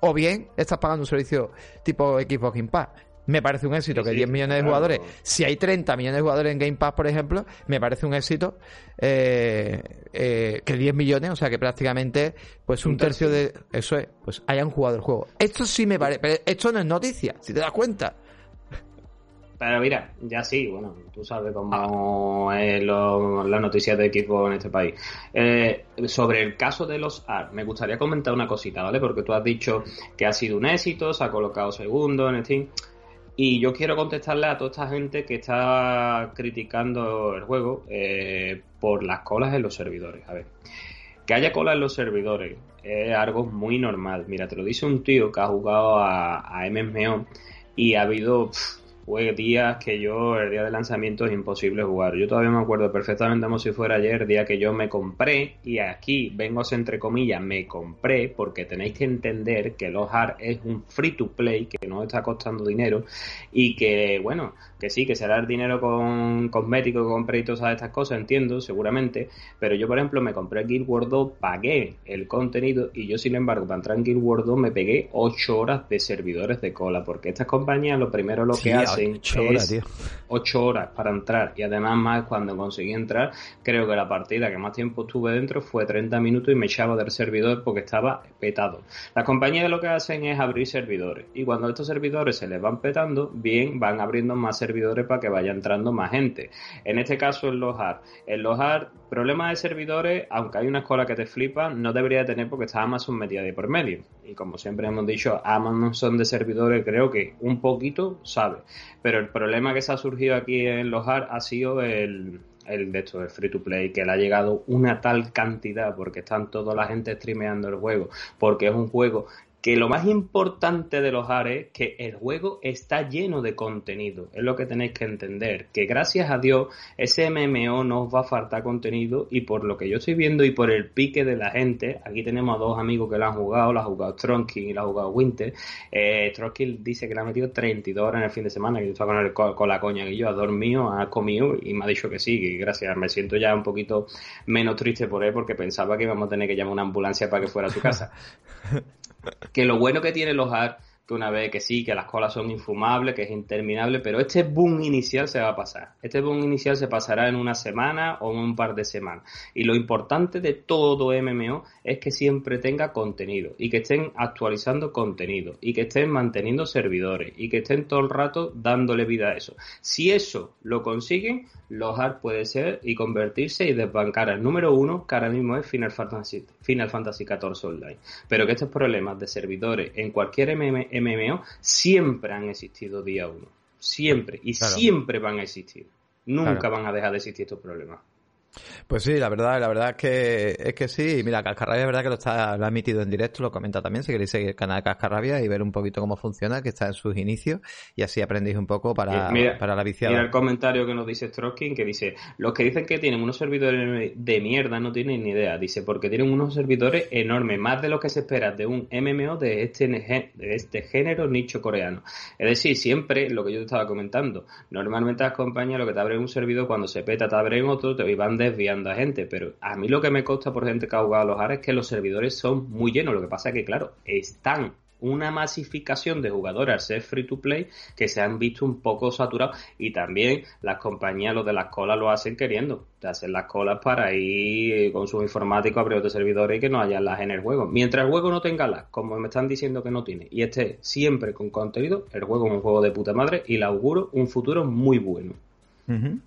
o bien estás pagando un servicio tipo Xbox Game Pass. Me parece un éxito que 10 millones de jugadores, si hay 30 millones de jugadores en Game Pass, por ejemplo, me parece un éxito eh, eh, que 10 millones, o sea que prácticamente pues un, tercio, tercio de eso es, pues hayan jugado el juego. Esto sí me parece, pero esto no es noticia, si te das cuenta pero mira, ya sí, bueno, tú sabes cómo ah. es la noticia de equipo en este país. Eh, sobre el caso de los AR, me gustaría comentar una cosita, ¿vale? Porque tú has dicho que ha sido un éxito, se ha colocado segundo en Steam. Y yo quiero contestarle a toda esta gente que está criticando el juego eh, por las colas en los servidores. A ver, que haya colas en los servidores es algo muy normal. Mira, te lo dice un tío que ha jugado a, a y ha habido fue días que yo, el día de lanzamiento es imposible jugar. Yo todavía me acuerdo perfectamente como si fuera ayer, el día que yo me compré, y aquí vengo entre comillas, me compré, porque tenéis que entender que los es un free to play, que no está costando dinero, y que, bueno, que sí, que será el dinero con cosméticos, con créditos a estas cosas, entiendo, seguramente, pero yo, por ejemplo, me compré Guild Wars 2, pagué el contenido, y yo, sin embargo, para entrar en Guild Wars 2 me pegué 8 horas de servidores de cola, porque estas compañías lo primero lo que hacen 8 horas, 8 horas para entrar y además más cuando conseguí entrar, creo que la partida que más tiempo estuve dentro fue 30 minutos y me echaba del servidor porque estaba petado. Las compañías lo que hacen es abrir servidores y cuando estos servidores se les van petando, bien, van abriendo más servidores para que vaya entrando más gente. En este caso en los hard. En los problemas de servidores, aunque hay una escuela que te flipa, no debería tener porque está Amazon metida ahí por medio. Y como siempre hemos dicho, Amazon de servidores creo que un poquito sabe. Pero el problema que se ha surgido aquí en los ha sido el, el de esto, el free to play, que le ha llegado una tal cantidad porque están toda la gente streameando el juego, porque es un juego que lo más importante de los Ares es que el juego está lleno de contenido. Es lo que tenéis que entender. Que gracias a Dios ese MMO no os va a faltar contenido y por lo que yo estoy viendo y por el pique de la gente, aquí tenemos a dos amigos que lo han jugado, lo ha jugado Tronkin y lo ha jugado Winter. Eh, dice que le ha metido 32 horas en el fin de semana, que yo estaba con, el, con la coña que yo, ha dormido, ha comido y me ha dicho que sí, y gracias. Me siento ya un poquito menos triste por él porque pensaba que íbamos a tener que llamar una ambulancia para que fuera a su casa. que lo bueno que tiene los AR que una vez que sí, que las colas son infumables, que es interminable, pero este boom inicial se va a pasar. Este boom inicial se pasará en una semana o en un par de semanas. Y lo importante de todo MMO es que siempre tenga contenido y que estén actualizando contenido y que estén manteniendo servidores y que estén todo el rato dándole vida a eso. Si eso lo consiguen, los hard puede ser y convertirse y desbancar al número uno que ahora mismo es Final Fantasy, Final Fantasy XIV Online. Pero que estos problemas de servidores en cualquier MMO siempre han existido día uno. Siempre. Y siempre van a existir. Nunca van a dejar de existir estos problemas. Pues sí, la verdad, la verdad es que es que sí. Mira, Cascarrabia es verdad que lo está, lo ha emitido en directo, lo comenta también, si queréis seguir el canal de Cascarrabia y ver un poquito cómo funciona, que está en sus inicios, y así aprendéis un poco para, para la viciada. Mira el comentario que nos dice Stroskin, que dice, los que dicen que tienen unos servidores de mierda no tienen ni idea. Dice, porque tienen unos servidores enormes, más de lo que se espera de un MMO de este, de este género nicho coreano. Es decir, siempre lo que yo te estaba comentando, normalmente las compañías lo que te abren un servidor cuando se peta te abren otro, te van desviando a gente, pero a mí lo que me consta por gente que ha jugado a los ARES es que los servidores son muy llenos. Lo que pasa es que, claro, están una masificación de jugadores al ser free to play que se han visto un poco saturados y también las compañías, los de las colas, lo hacen queriendo. Te hacen las colas para ir con sus informáticos a abrir otros servidores y que no haya las en el juego. Mientras el juego no tenga las, como me están diciendo que no tiene, y esté siempre con contenido, el juego es un juego de puta madre y le auguro un futuro muy bueno. Bueno,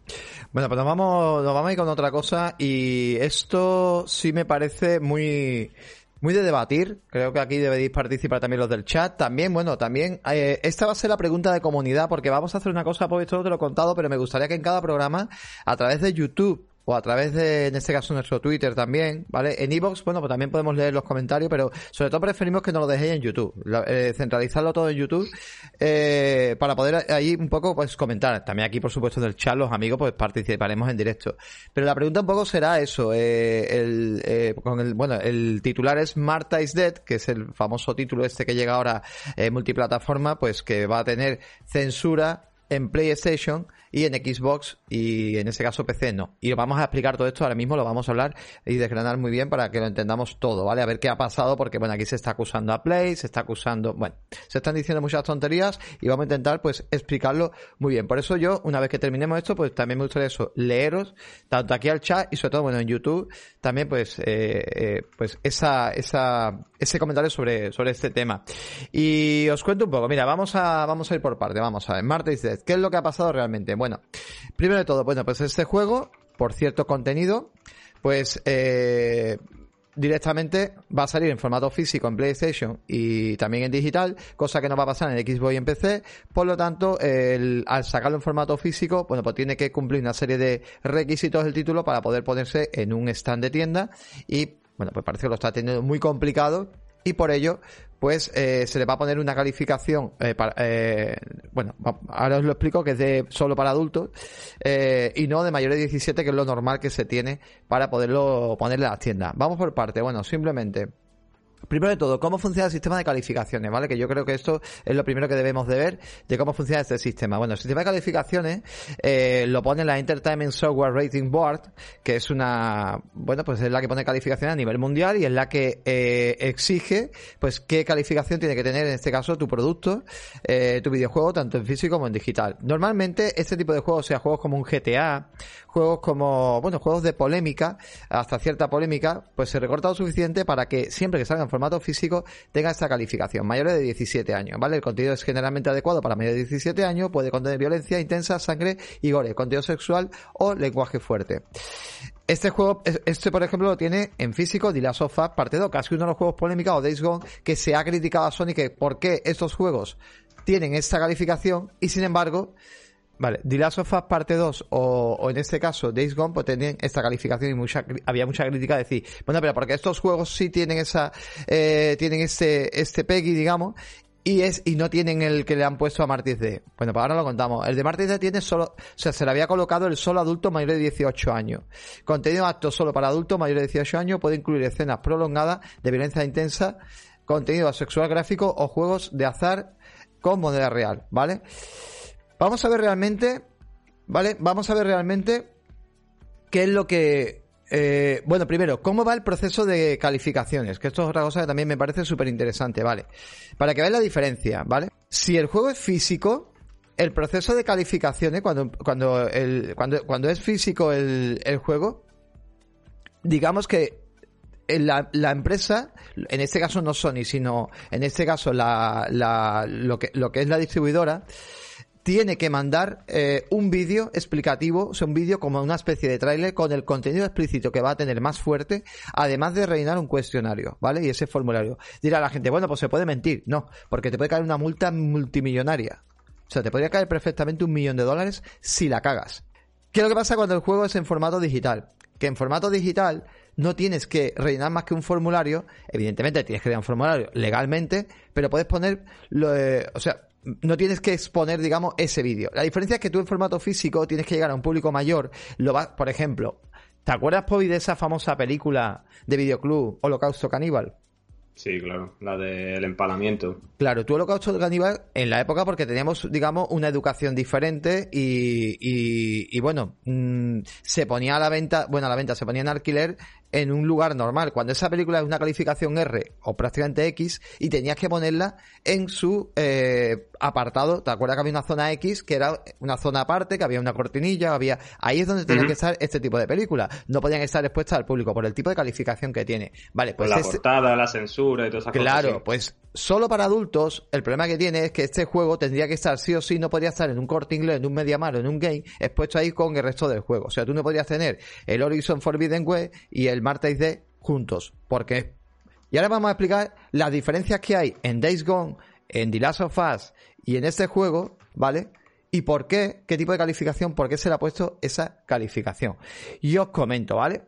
pues nos vamos, nos vamos a ir con otra cosa y esto sí me parece muy, muy de debatir. Creo que aquí debéis participar también los del chat. También, bueno, también, eh, esta va a ser la pregunta de comunidad porque vamos a hacer una cosa, pues esto te lo he contado, pero me gustaría que en cada programa, a través de YouTube, o a través de, en este caso, nuestro Twitter también, ¿vale? En Evox, bueno, pues también podemos leer los comentarios, pero sobre todo preferimos que nos lo dejéis en YouTube, eh, centralizarlo todo en YouTube, eh, para poder ahí un poco, pues, comentar. También aquí, por supuesto, del chat, los amigos, pues, participaremos en directo. Pero la pregunta un poco será eso, eh, el, eh, con el, bueno, el titular es Marta is Dead, que es el famoso título este que llega ahora en multiplataforma, pues, que va a tener censura en PlayStation y en Xbox y en ese caso PC no. Y vamos a explicar todo esto ahora mismo, lo vamos a hablar y desgranar muy bien para que lo entendamos todo, ¿vale? A ver qué ha pasado porque, bueno, aquí se está acusando a Play, se está acusando, bueno, se están diciendo muchas tonterías y vamos a intentar, pues, explicarlo muy bien. Por eso yo, una vez que terminemos esto, pues también me gustaría eso, leeros, tanto aquí al chat y sobre todo, bueno, en YouTube, también, pues, eh, eh, pues esa, esa, ese comentario sobre, sobre este tema. Y os cuento un poco, mira, vamos a, vamos a ir por parte, vamos a ver, martes ¿Qué es lo que ha pasado realmente? Bueno, primero de todo, bueno, pues este juego, por cierto contenido, pues eh, directamente va a salir en formato físico en PlayStation y también en digital, cosa que no va a pasar en Xbox y en PC. Por lo tanto, al sacarlo en formato físico, bueno, pues tiene que cumplir una serie de requisitos del título para poder ponerse en un stand de tienda y bueno, pues parece que lo está teniendo muy complicado y por ello pues eh, se le va a poner una calificación, eh, para, eh, bueno, ahora os lo explico, que es de solo para adultos eh, y no de mayores de 17, que es lo normal que se tiene para poderlo ponerle a las tiendas. Vamos por parte, bueno, simplemente Primero de todo, ¿cómo funciona el sistema de calificaciones? ¿Vale? Que yo creo que esto es lo primero que debemos de ver de cómo funciona este sistema. Bueno, el sistema de calificaciones eh, lo pone la Entertainment Software Rating Board, que es una, bueno, pues es la que pone calificaciones a nivel mundial y es la que eh, exige, pues, qué calificación tiene que tener en este caso tu producto, eh, tu videojuego, tanto en físico como en digital. Normalmente, este tipo de juegos, sea juegos como un GTA, juegos como, bueno, juegos de polémica, hasta cierta polémica, pues se recorta lo suficiente para que siempre que salgan formato físico tenga esta calificación, mayores de 17 años, ¿vale? El contenido es generalmente adecuado para mayores de 17 años, puede contener violencia intensa, sangre y gore, contenido sexual o lenguaje fuerte. Este juego, este por ejemplo lo tiene en físico The Last of Us parte 2, casi uno de los juegos polémicos o Days Gone que se ha criticado a Sony que por qué estos juegos tienen esta calificación y sin embargo Vale, The Last of Us parte 2 o, en este caso Days Gone pues tenían esta calificación y mucha, había mucha crítica de decir, bueno, pero porque estos juegos sí tienen esa, eh, tienen este, este PEGI, digamos, y es, y no tienen el que le han puesto a Martis D. Bueno, pues ahora lo contamos. El de Martis D tiene solo, o sea, se le había colocado el solo adulto mayor de 18 años. Contenido apto solo para adultos mayores de 18 años puede incluir escenas prolongadas de violencia intensa, contenido sexual gráfico o juegos de azar con moneda real, ¿vale? Vamos a ver realmente, ¿vale? Vamos a ver realmente qué es lo que... Eh, bueno, primero, ¿cómo va el proceso de calificaciones? Que esto es otra cosa que también me parece súper interesante, ¿vale? Para que veáis la diferencia, ¿vale? Si el juego es físico, el proceso de calificaciones, cuando, cuando, el, cuando, cuando es físico el, el juego, digamos que la, la, empresa, en este caso no Sony, sino en este caso la, la, lo, que, lo que es la distribuidora, tiene que mandar eh, un vídeo explicativo, o sea, un vídeo como una especie de tráiler con el contenido explícito que va a tener más fuerte, además de rellenar un cuestionario, ¿vale? Y ese formulario. Dirá la gente, bueno, pues se puede mentir. No, porque te puede caer una multa multimillonaria. O sea, te podría caer perfectamente un millón de dólares si la cagas. ¿Qué es lo que pasa cuando el juego es en formato digital? Que en formato digital no tienes que rellenar más que un formulario. Evidentemente tienes que rellenar un formulario legalmente, pero puedes poner, lo, eh, o sea, no tienes que exponer, digamos, ese vídeo. La diferencia es que tú en formato físico tienes que llegar a un público mayor. Lo va, por ejemplo, ¿te acuerdas, Poby, de esa famosa película de videoclub Holocausto Caníbal? Sí, claro, la del empalamiento. Claro, tú Holocausto Caníbal en la época porque teníamos, digamos, una educación diferente y, y, bueno, mm, se ponía a la venta, bueno, a la venta, se ponía en alquiler en un lugar normal. Cuando esa película es una calificación R o prácticamente X y tenías que ponerla en su eh, apartado. ¿Te acuerdas que había una zona X que era una zona aparte, que había una cortinilla, había ahí es donde tenía que estar este tipo de películas. No podían estar expuestas al público por el tipo de calificación que tiene. Vale, pues la portada, la censura y todas esas cosas. Claro, pues solo para adultos, el problema que tiene es que este juego tendría que estar sí o sí, no podría estar en un corte inglés, en un Mediamar o en un game, expuesto ahí con el resto del juego. O sea, tú no podrías tener el Horizon Forbidden West y el Martes D juntos. porque Y ahora vamos a explicar las diferencias que hay en Days Gone, en The Last of Us y en este juego, ¿vale? Y por qué, qué tipo de calificación, por qué se le ha puesto esa calificación. Y os comento, ¿vale?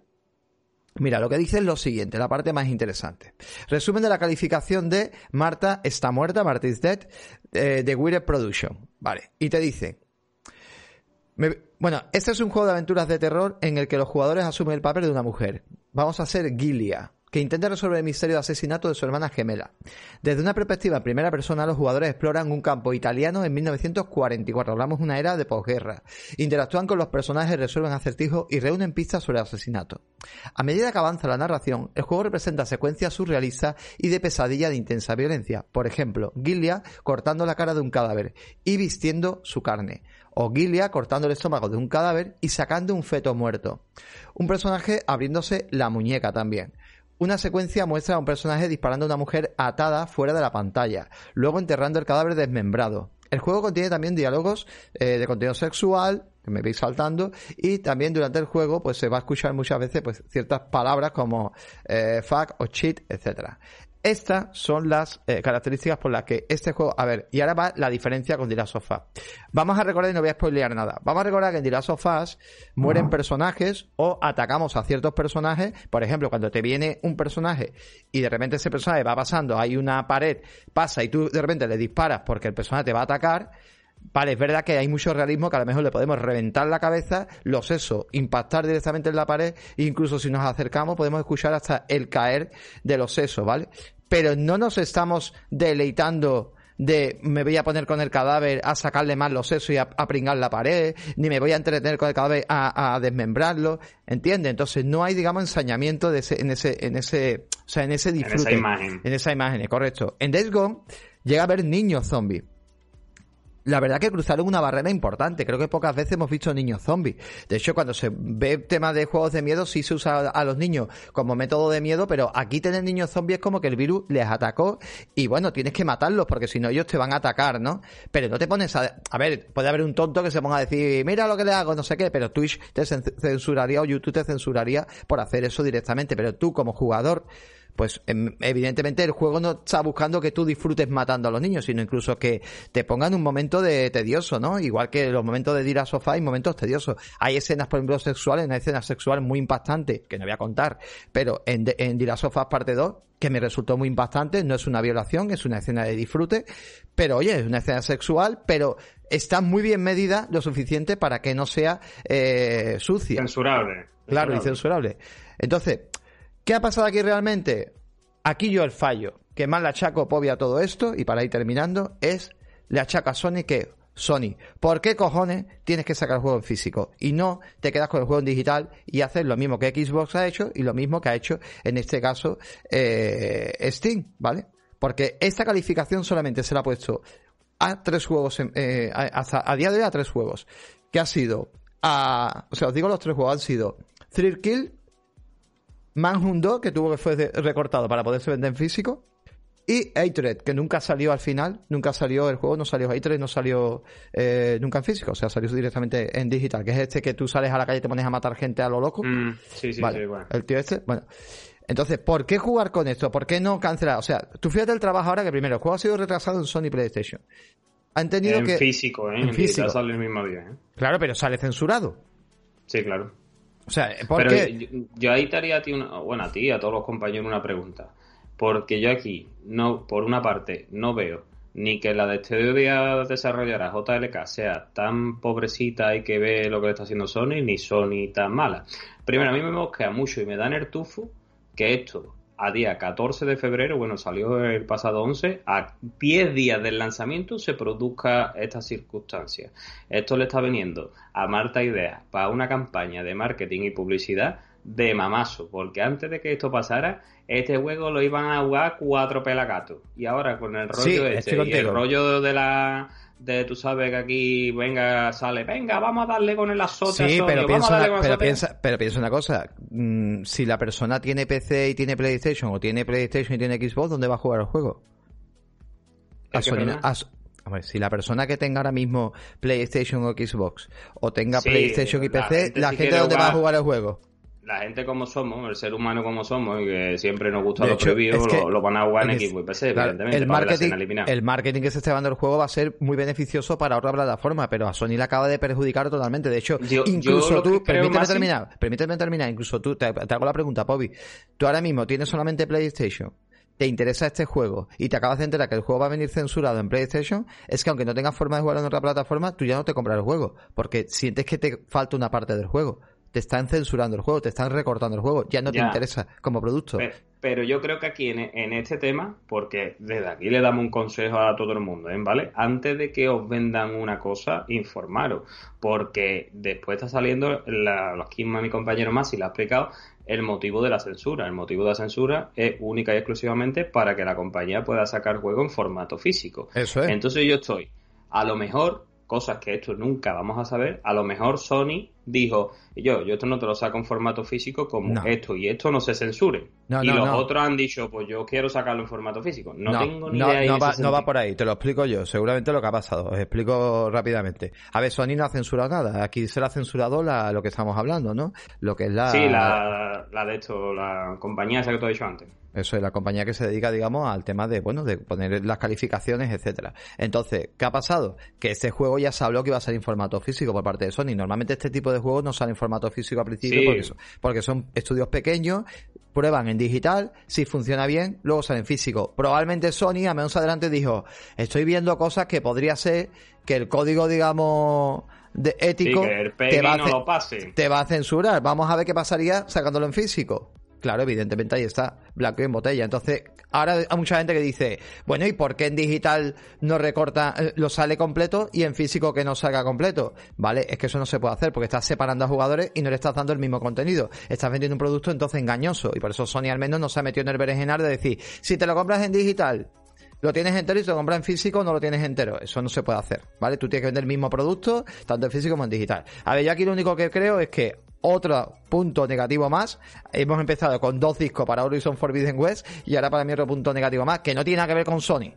Mira, lo que dice es lo siguiente, la parte más interesante. Resumen de la calificación de Marta está muerta, Marta is dead, eh, de Weird Production. Vale. Y te dice, bueno, este es un juego de aventuras de terror en el que los jugadores asumen el papel de una mujer. Vamos a ser Gilia, que intenta resolver el misterio de asesinato de su hermana gemela. Desde una perspectiva en primera persona, los jugadores exploran un campo italiano en 1944. Hablamos de una era de posguerra. Interactúan con los personajes, resuelven acertijos y reúnen pistas sobre el asesinato. A medida que avanza la narración, el juego representa secuencias surrealistas y de pesadilla de intensa violencia. Por ejemplo, Gilia cortando la cara de un cadáver y vistiendo su carne o Gilia cortando el estómago de un cadáver y sacando un feto muerto. Un personaje abriéndose la muñeca también. Una secuencia muestra a un personaje disparando a una mujer atada fuera de la pantalla, luego enterrando el cadáver desmembrado. El juego contiene también diálogos eh, de contenido sexual, que me veis saltando, y también durante el juego pues se va a escuchar muchas veces pues ciertas palabras como eh, fuck o cheat, etcétera. Estas son las eh, características por las que este juego... A ver, y ahora va la diferencia con The Last of Us. Vamos a recordar, y no voy a spoilear nada, vamos a recordar que en The Last of Us mueren personajes o atacamos a ciertos personajes. Por ejemplo, cuando te viene un personaje y de repente ese personaje va pasando, hay una pared, pasa y tú de repente le disparas porque el personaje te va a atacar, Vale, es verdad que hay mucho realismo que a lo mejor le podemos reventar la cabeza, los sesos, impactar directamente en la pared, e incluso si nos acercamos podemos escuchar hasta el caer de los sesos, ¿vale? Pero no nos estamos deleitando de me voy a poner con el cadáver a sacarle más los sesos y a, pringar la pared, ni me voy a entretener con el cadáver a, desmembrarlo, ¿entiendes? Entonces no hay, digamos, ensañamiento de ese, en ese, en ese, o sea, en ese disfrute. En esa imagen. En esa imagen, correcto. En Days Gone llega a haber niños zombies la verdad que cruzaron una barrera importante. Creo que pocas veces hemos visto niños zombies. De hecho, cuando se ve tema de juegos de miedo, sí se usa a los niños como método de miedo, pero aquí tener niños zombies es como que el virus les atacó y bueno, tienes que matarlos porque si no ellos te van a atacar, ¿no? Pero no te pones a... A ver, puede haber un tonto que se ponga a decir, mira lo que le hago, no sé qué, pero Twitch te censuraría o YouTube te censuraría por hacer eso directamente, pero tú como jugador pues em, evidentemente el juego no está buscando que tú disfrutes matando a los niños, sino incluso que te pongan un momento de tedioso, ¿no? Igual que los momentos de ir a sofá hay momentos tediosos. Hay escenas, por ejemplo, sexuales, una escena sexual muy impactante, que no voy a contar, pero en, en Dir Sofá parte 2, que me resultó muy impactante, no es una violación, es una escena de disfrute, pero oye, es una escena sexual, pero está muy bien medida lo suficiente para que no sea eh, sucia. Censurable. Claro, y censurable. Entonces, ¿Qué ha pasado aquí realmente? Aquí yo el fallo, que más le achaco Pobi a todo esto, y para ir terminando, es le achaca a Sony que Sony, ¿por qué cojones tienes que sacar el juego en físico? Y no te quedas con el juego en digital y haces lo mismo que Xbox ha hecho y lo mismo que ha hecho en este caso eh, Steam, ¿vale? Porque esta calificación solamente se la ha puesto a tres juegos, eh, hasta a día de hoy a tres juegos, que ha sido a, o sea, os digo los tres juegos han sido Thrill Kill, Manhunt 2, que tuvo que fue recortado para poderse vender en físico. Y Hatred, que nunca salió al final, nunca salió el juego, no salió Hatred, no salió eh, nunca en físico, o sea, salió directamente en digital, que es este que tú sales a la calle y te pones a matar gente a lo loco. Mm, sí, sí, sí, bueno. El tío este, bueno. Entonces, ¿por qué jugar con esto? ¿Por qué no cancelar? O sea, tú fíjate el trabajo ahora que primero, el juego ha sido retrasado en Sony PlayStation. Han tenido que... Físico, ¿eh? En, físico, sale el mismo día, ¿eh? Claro, pero sale censurado. Sí, claro. O sea, ¿por Pero Yo, ahí te haría a ti, una, bueno, a ti, a todos los compañeros una pregunta. Porque yo aquí, no, por una parte, no veo ni que la de este día desarrollará JLK sea tan pobrecita y que ve lo que le está haciendo Sony, ni Sony tan mala. Primero, a mí me mosquea mucho y me da nertufo que esto a día 14 de febrero, bueno, salió el pasado 11, a 10 días del lanzamiento se produzca esta circunstancia. Esto le está veniendo a Marta Ideas para una campaña de marketing y publicidad de mamazo, porque antes de que esto pasara, este juego lo iban a jugar cuatro pelagatos. Y ahora con el rollo este, y el rollo de la de tú sabes que aquí venga sale venga vamos a darle con el azote sí pero, piensa una, pero piensa pero piensa una cosa mm, si la persona tiene PC y tiene PlayStation o tiene PlayStation y tiene Xbox dónde va a jugar el juego a, si la persona que tenga ahora mismo PlayStation o Xbox o tenga PlayStation y PC la gente, dónde va a jugar el juego la gente como somos, el ser humano como somos, y que siempre nos gusta lo prohibido, lo, van a jugar en equipo y PC, evidentemente. El marketing, el marketing que se esté dando el juego va a ser muy beneficioso para otra plataforma, pero a Sony le acaba de perjudicar totalmente. De hecho, incluso tú, permíteme terminar, permíteme terminar, incluso tú, te, hago la pregunta, Pobi. Tú ahora mismo tienes solamente PlayStation, te interesa este juego y te acabas de enterar que el juego va a venir censurado en PlayStation, es que aunque no tengas forma de jugar en otra plataforma, tú ya no te compras el juego, porque sientes que te falta una parte del juego te están censurando el juego, te están recortando el juego, ya no te interesa como producto. Pero, yo creo que aquí en, este tema, porque desde aquí le damos un consejo a todo el mundo, ¿eh? ¿vale? Antes de que os vendan una cosa, informaros, porque después está saliendo, la, aquí mi compañero más y le ha explicado, el motivo de la censura. El motivo de la censura es única y exclusivamente para que la compañía pueda sacar juego en formato físico. Eso es. Entonces yo estoy, a lo mejor, cosas que esto nunca vamos a saber, a lo mejor Sony dijo, yo, yo esto no te lo saco en formato físico como esto y esto no se censure. y los otros han dicho, pues yo quiero sacarlo en formato físico. No, tengo ni idea. No va, no va por ahí, te lo explico yo. Seguramente lo que ha pasado. Os explico rápidamente. A ver, Sony no ha censurado nada. Aquí se le ha censurado la, lo que estamos hablando, ¿no? Lo que es la... Sí, la, la de esto, la compañía esa que te he dicho antes. Eso es la compañía que se dedica, digamos, al tema de, bueno, de poner las calificaciones, etcétera. Entonces, ¿qué ha pasado? Que este juego ya se habló que iba a ser en formato físico por parte de Sony. Normalmente este tipo de juegos no salen en formato físico al principio porque, son, porque son estudios pequeños, prueban en digital, si funciona bien, luego salen en físico. Probablemente Sony a menos adelante dijo, estoy viendo cosas que podría ser que el código, digamos, de ético te, va te va a censurar. Vamos a ver qué pasaría sacándolo en físico. Claro, evidentemente ahí está, blanco y en botella. Entonces, ahora hay mucha gente que dice, bueno, ¿y por qué en digital no recorta, eh, lo sale completo y en físico que no salga completo? Vale, es que eso no se puede hacer porque estás separando a jugadores y no le estás dando el mismo contenido. Estás vendiendo un producto entonces engañoso y por eso Sony al menos no se ha metido en el berenjenar de decir, si te lo compras en digital, lo tienes entero y te lo compras en físico, no lo tienes entero. Eso no se puede hacer, ¿vale? Tú tienes que vender el mismo producto, tanto en físico como en digital. A ver, yo aquí lo único que creo es que otro punto negativo más. Hemos empezado con dos discos para Horizon Forbidden West y ahora para mí otro punto negativo más, que no tiene nada que ver con Sony.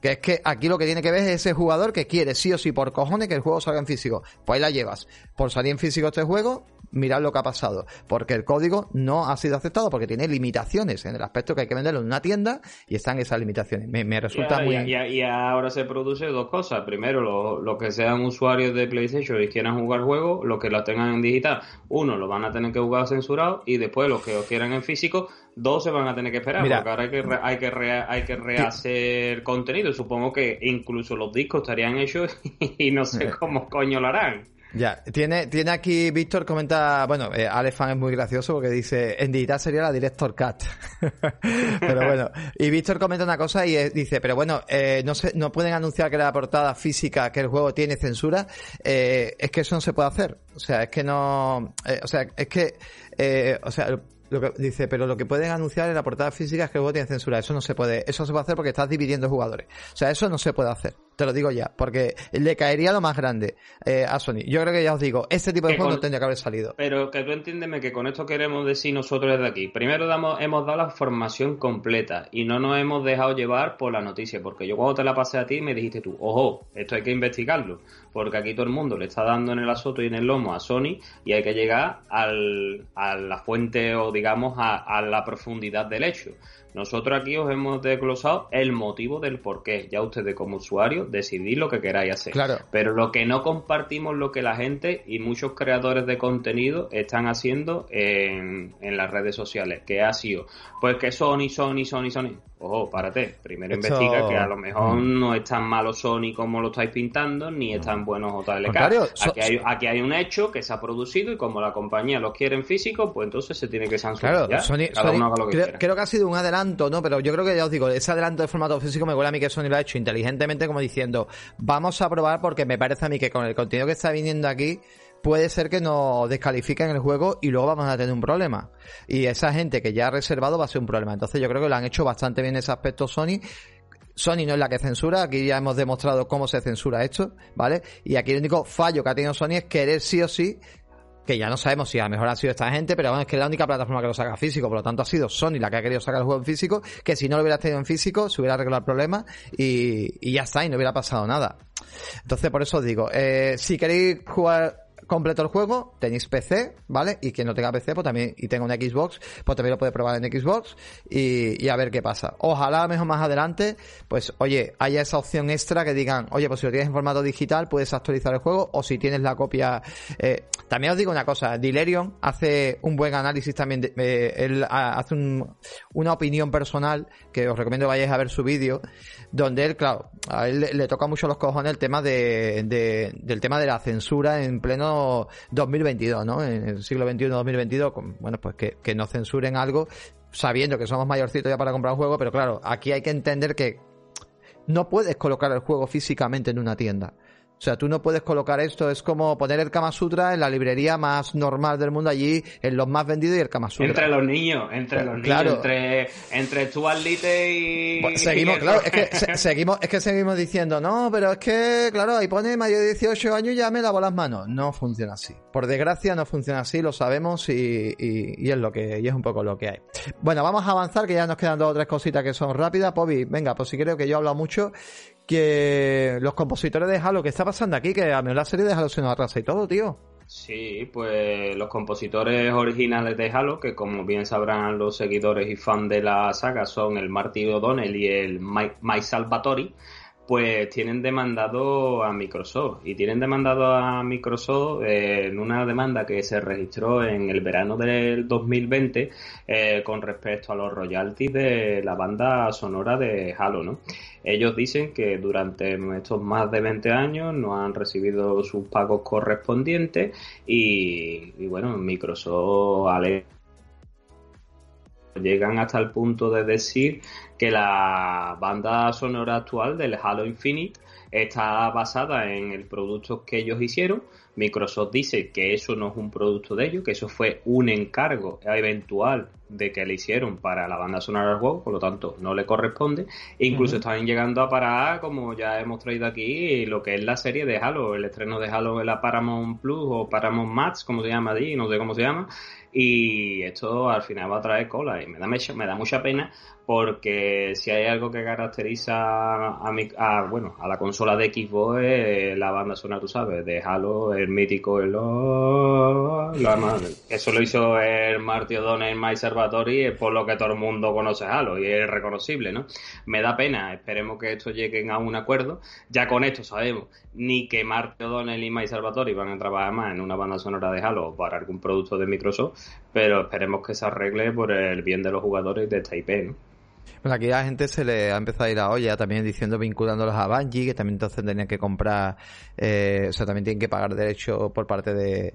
Que es que aquí lo que tiene que ver es ese jugador que quiere sí o sí por cojones que el juego salga en físico. Pues ahí la llevas. Por salir en físico este juego, mirad lo que ha pasado. Porque el código no ha sido aceptado porque tiene limitaciones en el aspecto que hay que venderlo en una tienda y están esas limitaciones. Me, resulta muy... Y, ahora se produce dos cosas. Primero, los que sean usuarios de PlayStation y quieran jugar juegos, los que lo tengan en digital, uno lo van a tener que jugar censurado y después los que lo quieran en físico, dos se van a tener que esperar. porque ahora hay que, hay que, hay que rehacer contenido. Supongo que incluso los discos estarían hechos y no sé cómo coño lo harán. Ya, tiene, tiene aquí, Víctor comenta, bueno, eh, Alefan es muy gracioso porque dice, en digital sería la Director Cut. pero bueno, y Víctor comenta una cosa y eh, dice, pero bueno, eh, no se, no pueden anunciar que la portada física que el juego tiene censura, eh, es que eso no se puede hacer. O sea, es que no, o sea, es que, o sea, lo que dice, pero lo que pueden anunciar en la portada física es que el juego tiene censura. Eso no se puede, eso se puede hacer porque estás dividiendo jugadores. O sea, eso no se puede hacer. Te lo digo ya, porque le caería lo más grande eh, a Sony. Yo creo que ya os digo, este tipo de juego no tendría que haber salido. Pero que tú entiéndeme que con esto queremos decir nosotros desde aquí. Primero damos, hemos dado la formación completa y no nos hemos dejado llevar por la noticia, porque yo cuando te la pasé a ti me dijiste tú, ojo, esto hay que investigarlo, porque aquí todo el mundo le está dando en el azoto y en el lomo a Sony y hay que llegar al, a la fuente o digamos a la profundidad del hecho. Nosotros aquí os hemos desglosado el motivo del por qué. Ya ustedes como usuario decidís lo que queráis hacer. Claro. Pero lo que no compartimos lo que la gente y muchos creadores de contenido están haciendo en, en las redes sociales. Que ha sido, pues que Sony, Sony, Sony, Sony ojo, párate, primero investiga que a lo mejor mm. no es tan malo Sony como lo estáis pintando, ni es tan bueno JLK. Aquí hay, aquí hay un hecho que se ha producido y como la compañía lo quiere en físico, pues entonces se tiene que sancionar. Claro, Sony, creo, que ha sido un adelanto, ¿no? Pero yo creo que ya os digo, ese adelanto de formato físico me huele a mí que Sony lo ha hecho inteligentemente como diciendo, vamos a probar porque me parece a mí que con el contenido que está viniendo aquí puede ser que nos descalifiquen el juego y luego vamos a tener un problema. Y esa gente que ya ha reservado va a ser un problema. Entonces yo creo que lo han hecho bastante bien ese aspecto Sony. Sony no es la que censura, aquí ya hemos demostrado cómo se censura esto, ¿vale? Y aquí el único fallo que ha tenido Sony es querer sí o sí que ya no sabemos si a lo mejor ha sido esta gente, pero bueno, es que es la única plataforma que lo saca físico, por lo tanto ha sido Sony la que ha querido sacar el juego en físico, que si no lo hubiera tenido en físico, se hubiera arreglado el problema y, y ya está, y no hubiera pasado nada. Entonces, por eso os digo, eh, si queréis jugar completo el juego, tenéis PC, ¿vale? Y quien no tenga PC, pues también, y tenga una Xbox, pues también lo puede probar en Xbox y, y a ver qué pasa. Ojalá mejor más adelante, pues oye, haya esa opción extra que digan, oye, pues si lo tienes en formato digital, puedes actualizar el juego, o si tienes la copia, eh, también os digo una cosa, Dilerion hace un buen análisis también, de, eh, él hace un, una opinión personal, que os recomiendo vayáis a ver su vídeo, donde él, claro, a él le, toca mucho los cojones el tema de, de, del tema de la censura en pleno 2022, ¿no? En el siglo XXI, 2022, bueno, pues que, que no censuren algo sabiendo que somos mayorcitos ya para comprar un juego, pero claro, aquí hay que entender que no puedes colocar el juego físicamente en una tienda. O sea, tú no puedes colocar esto, es como poner el Kama Sutra en la librería más normal del mundo allí, en los más vendidos y el Kama Sutra. Entre los niños, entre los niños, entre, entre Stuart y... seguimos, claro, es que, seguimos, es que seguimos diciendo, no, pero es que, claro, ahí pone mayor de 18 años y ya me lavo las manos. No funciona así. Por desgracia no funciona así, lo sabemos y, y, es lo que, y es un poco lo que hay. Bueno, vamos a avanzar, que ya nos quedan dos o tres cositas que son rápidas. Pobi, venga, pues si creo que yo he hablado mucho, que los compositores de Halo, ¿qué está pasando aquí? Que a mí la serie de Halo se nos atrasa y todo, tío. Sí, pues los compositores originales de Halo, que como bien sabrán los seguidores y fans de la saga, son el Marty O'Donnell y el Mike Salvatori, pues tienen demandado a Microsoft y tienen demandado a Microsoft eh, en una demanda que se registró en el verano del 2020 eh, con respecto a los royalties de la banda sonora de Halo, ¿no? Ellos dicen que durante estos más de 20 años no han recibido sus pagos correspondientes y, y bueno, Microsoft llegan hasta el punto de decir que la banda sonora actual del Halo Infinite está basada en el producto que ellos hicieron. Microsoft dice que eso no es un producto de ellos, que eso fue un encargo eventual de que le hicieron para la banda sonora del juego, por lo tanto no le corresponde. E incluso están llegando a parar, como ya hemos traído aquí, lo que es la serie de Halo, el estreno de Halo en la Paramount Plus o Paramount Max, como se llama allí, no sé cómo se llama. Y esto al final va a traer cola y me da, me da mucha pena porque si hay algo que caracteriza a, mi, a, bueno, a la consola de Xbox es la banda sonora, tú sabes, de Halo, el mítico, el... Eso lo hizo el Marty O'Donnell en My Servatory, es por lo que todo el mundo conoce Halo y es reconocible, ¿no? Me da pena, esperemos que esto lleguen a un acuerdo. Ya con esto sabemos ni que Marty O'Donnell y My Salvatori van a trabajar más en una banda sonora de Halo para algún producto de Microsoft, pero esperemos que se arregle por el bien de los jugadores de esta IP, ¿no? Bueno, aquí la gente se le ha empezado a ir a olla también diciendo vinculándolos a Bungie, que también entonces tenían que comprar, eh, o sea, también tienen que pagar derecho por parte de,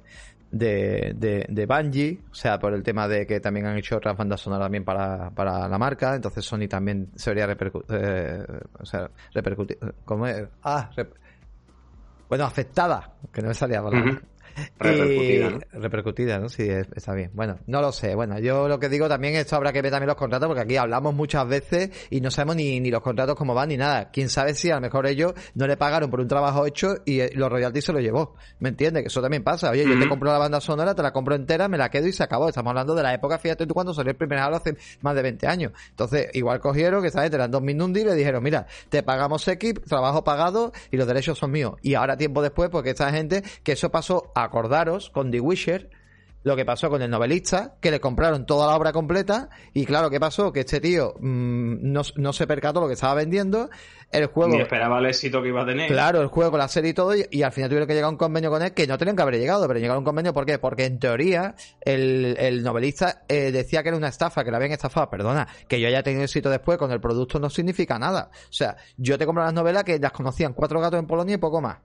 de, de, de, Bungie, o sea, por el tema de que también han hecho otras bandas sonoras también para, para la marca, entonces Sony también se vería repercutir, eh, o sea, repercutir, ¿cómo es? Ah, bueno, afectada, que no me salía la Repercutida, ¿no? Repercutida, ¿no? Sí, está bien. Bueno, no lo sé. Bueno, yo lo que digo también, esto habrá que ver también los contratos, porque aquí hablamos muchas veces y no sabemos ni, ni los contratos cómo van ni nada. Quién sabe si a lo mejor ellos no le pagaron por un trabajo hecho y eh, los royalties se lo llevó. ¿Me entiendes? Que eso también pasa. Oye, yo te compro la banda sonora, te la compro entera, me la quedo y se acabó. Estamos hablando de la época, fíjate tú, cuando salió el primer Halo hace más de 20 años. Entonces, igual cogieron, que sabes, te eran dos minundi y le dijeron, mira, te pagamos X, trabajo pagado y los derechos son míos. Y ahora, tiempo después, porque esta gente, que eso pasó a acordar con The Wisher lo que pasó con el novelista, que le compraron toda la obra completa y claro, ¿qué pasó? Que este tío mm, no, se percató lo que estaba vendiendo, el juego... Ni esperaba el éxito que iba a tener. Claro, el juego, la serie y todo, y, al final tuvieron que llegar a un convenio con él que no tenían que haber llegado, pero llegaron a un convenio, ¿por qué? Porque en teoría el, novelista eh, decía que era una estafa, que la habían estafado, perdona, que yo haya tenido éxito después con el producto no significa nada. O sea, yo te compro las novelas que las conocían cuatro gatos en Polonia y poco más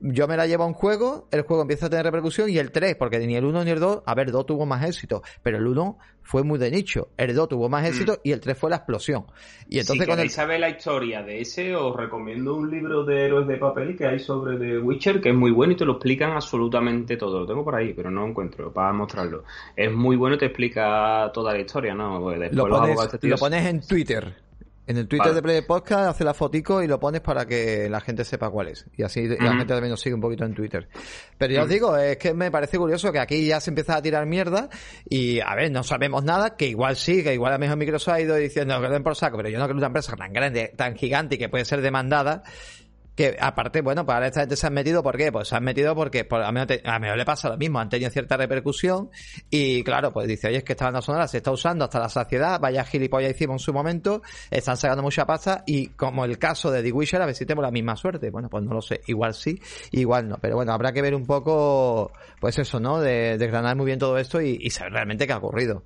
yo me la llevo a un juego, el juego empieza a tener repercusión y el 3, porque ni el 1 ni el 2, a ver, el 2 tuvo más éxito, pero el 1 fue muy de nicho, el 2 tuvo más éxito mm. y el 3 fue la explosión. Y entonces si con el... saber la historia de ese, os recomiendo un libro de héroes de papel que hay sobre The Witcher, que es muy bueno y te lo explican absolutamente todo. Lo tengo por ahí, pero no lo encuentro para mostrarlo. Es muy bueno y te explica toda la historia, ¿no? Después lo, pones, lo pones en Twitter. En el Twitter de Play Podcast hace la fotico y lo pones para que la gente sepa cuál es. Y así la gente también nos sigue un poquito en Twitter. Pero ya os digo, es que me parece curioso que aquí ya se empieza a tirar mierda y, a ver, no sabemos nada, que igual sí, que igual a lo mejor Microsoft ha ido diciendo que den por saco, pero yo no creo que una empresa tan grande, tan gigante y que puede ser demandada, que aparte, bueno, para esta gente se han metido, ¿por qué? Pues se han metido porque a, mí, a mí le pasa lo mismo, han tenido cierta repercusión y claro, pues dice, oye, es que esta banda sonora se está usando hasta la saciedad, vaya gilipollas hicimos en su momento, están sacando mucha pasta y como el caso de The Witcher, a ver si tenemos la misma suerte. Bueno, pues no lo sé, igual sí, igual no, pero bueno, habrá que ver un poco, pues eso, ¿no? De desgranar muy bien todo esto y saber realmente qué ha ocurrido.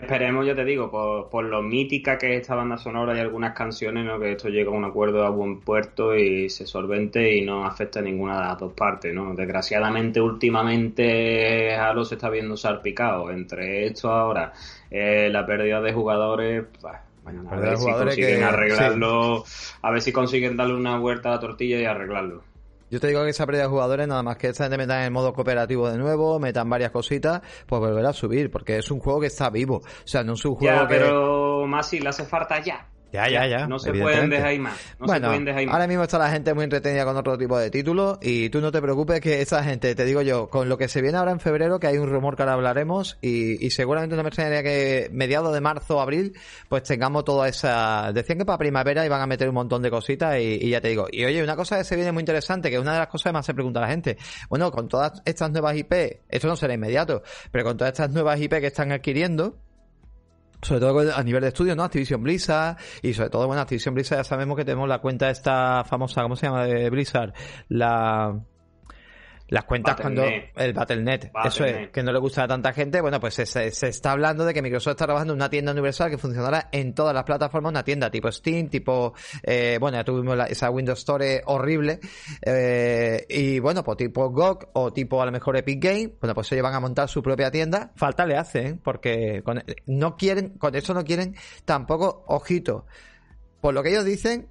Esperemos, ya te digo, por, lo mítica que es esta banda sonora y algunas canciones, ¿no? que esto llegue a un acuerdo a buen puerto y se solvente y no afecte a ninguna de las dos partes. ¿no? Desgraciadamente, últimamente Halo se está viendo salpicado. Entre esto ahora, eh, la pérdida de jugadores, bueno, a ver si consiguen arreglarlo, a ver si consiguen darle una vuelta a la tortilla y arreglarlo. Yo te digo que esa pérdida de jugadores, nada más que esta gente metan en el modo cooperativo de nuevo, metan varias cositas, pues volverá a subir, porque es un juego que está vivo. O sea, no es un juego ya, pero más si le hace falta ya. Ya, ya, ya. No se pueden dejar más. bueno, ahora mismo está la gente muy entretenida con otro tipo de títulos y tú no te preocupes que esa gente, te digo yo, con lo que se viene ahora en febrero, que hay un rumor que ahora hablaremos y, seguramente no me extrañaría que mediados de marzo o abril, pues tengamos toda esa... Decían que para primavera iban a meter un montón de cositas y, ya te digo. Y oye, una cosa que se viene muy interesante, que una de las cosas que más se pregunta la gente, bueno, con todas estas nuevas IP, esto no será inmediato, pero con todas estas nuevas IP que están adquiriendo, sobre todo a nivel de estudio, ¿no? Activision Blizzard y sobre todo, bueno, Activision Blizzard ya sabemos que tenemos la cuenta esta famosa, ¿cómo se llama? de Blizzard, la las cuentas cuando el Battle.net, eso es, que no le gusta a tanta gente, bueno, pues se, se, está hablando de que Microsoft está trabajando en una tienda universal que funcionará en todas las plataformas, una tienda tipo Steam, tipo, eh, bueno, ya tuvimos esa Windows Store horrible, eh, y bueno, pues tipo GOG o tipo a lo mejor Epic Game, bueno, pues ellos van a montar su propia tienda, falta le hacen, ¿eh? porque con, no quieren, con eso no quieren tampoco, ojito, por lo que ellos dicen,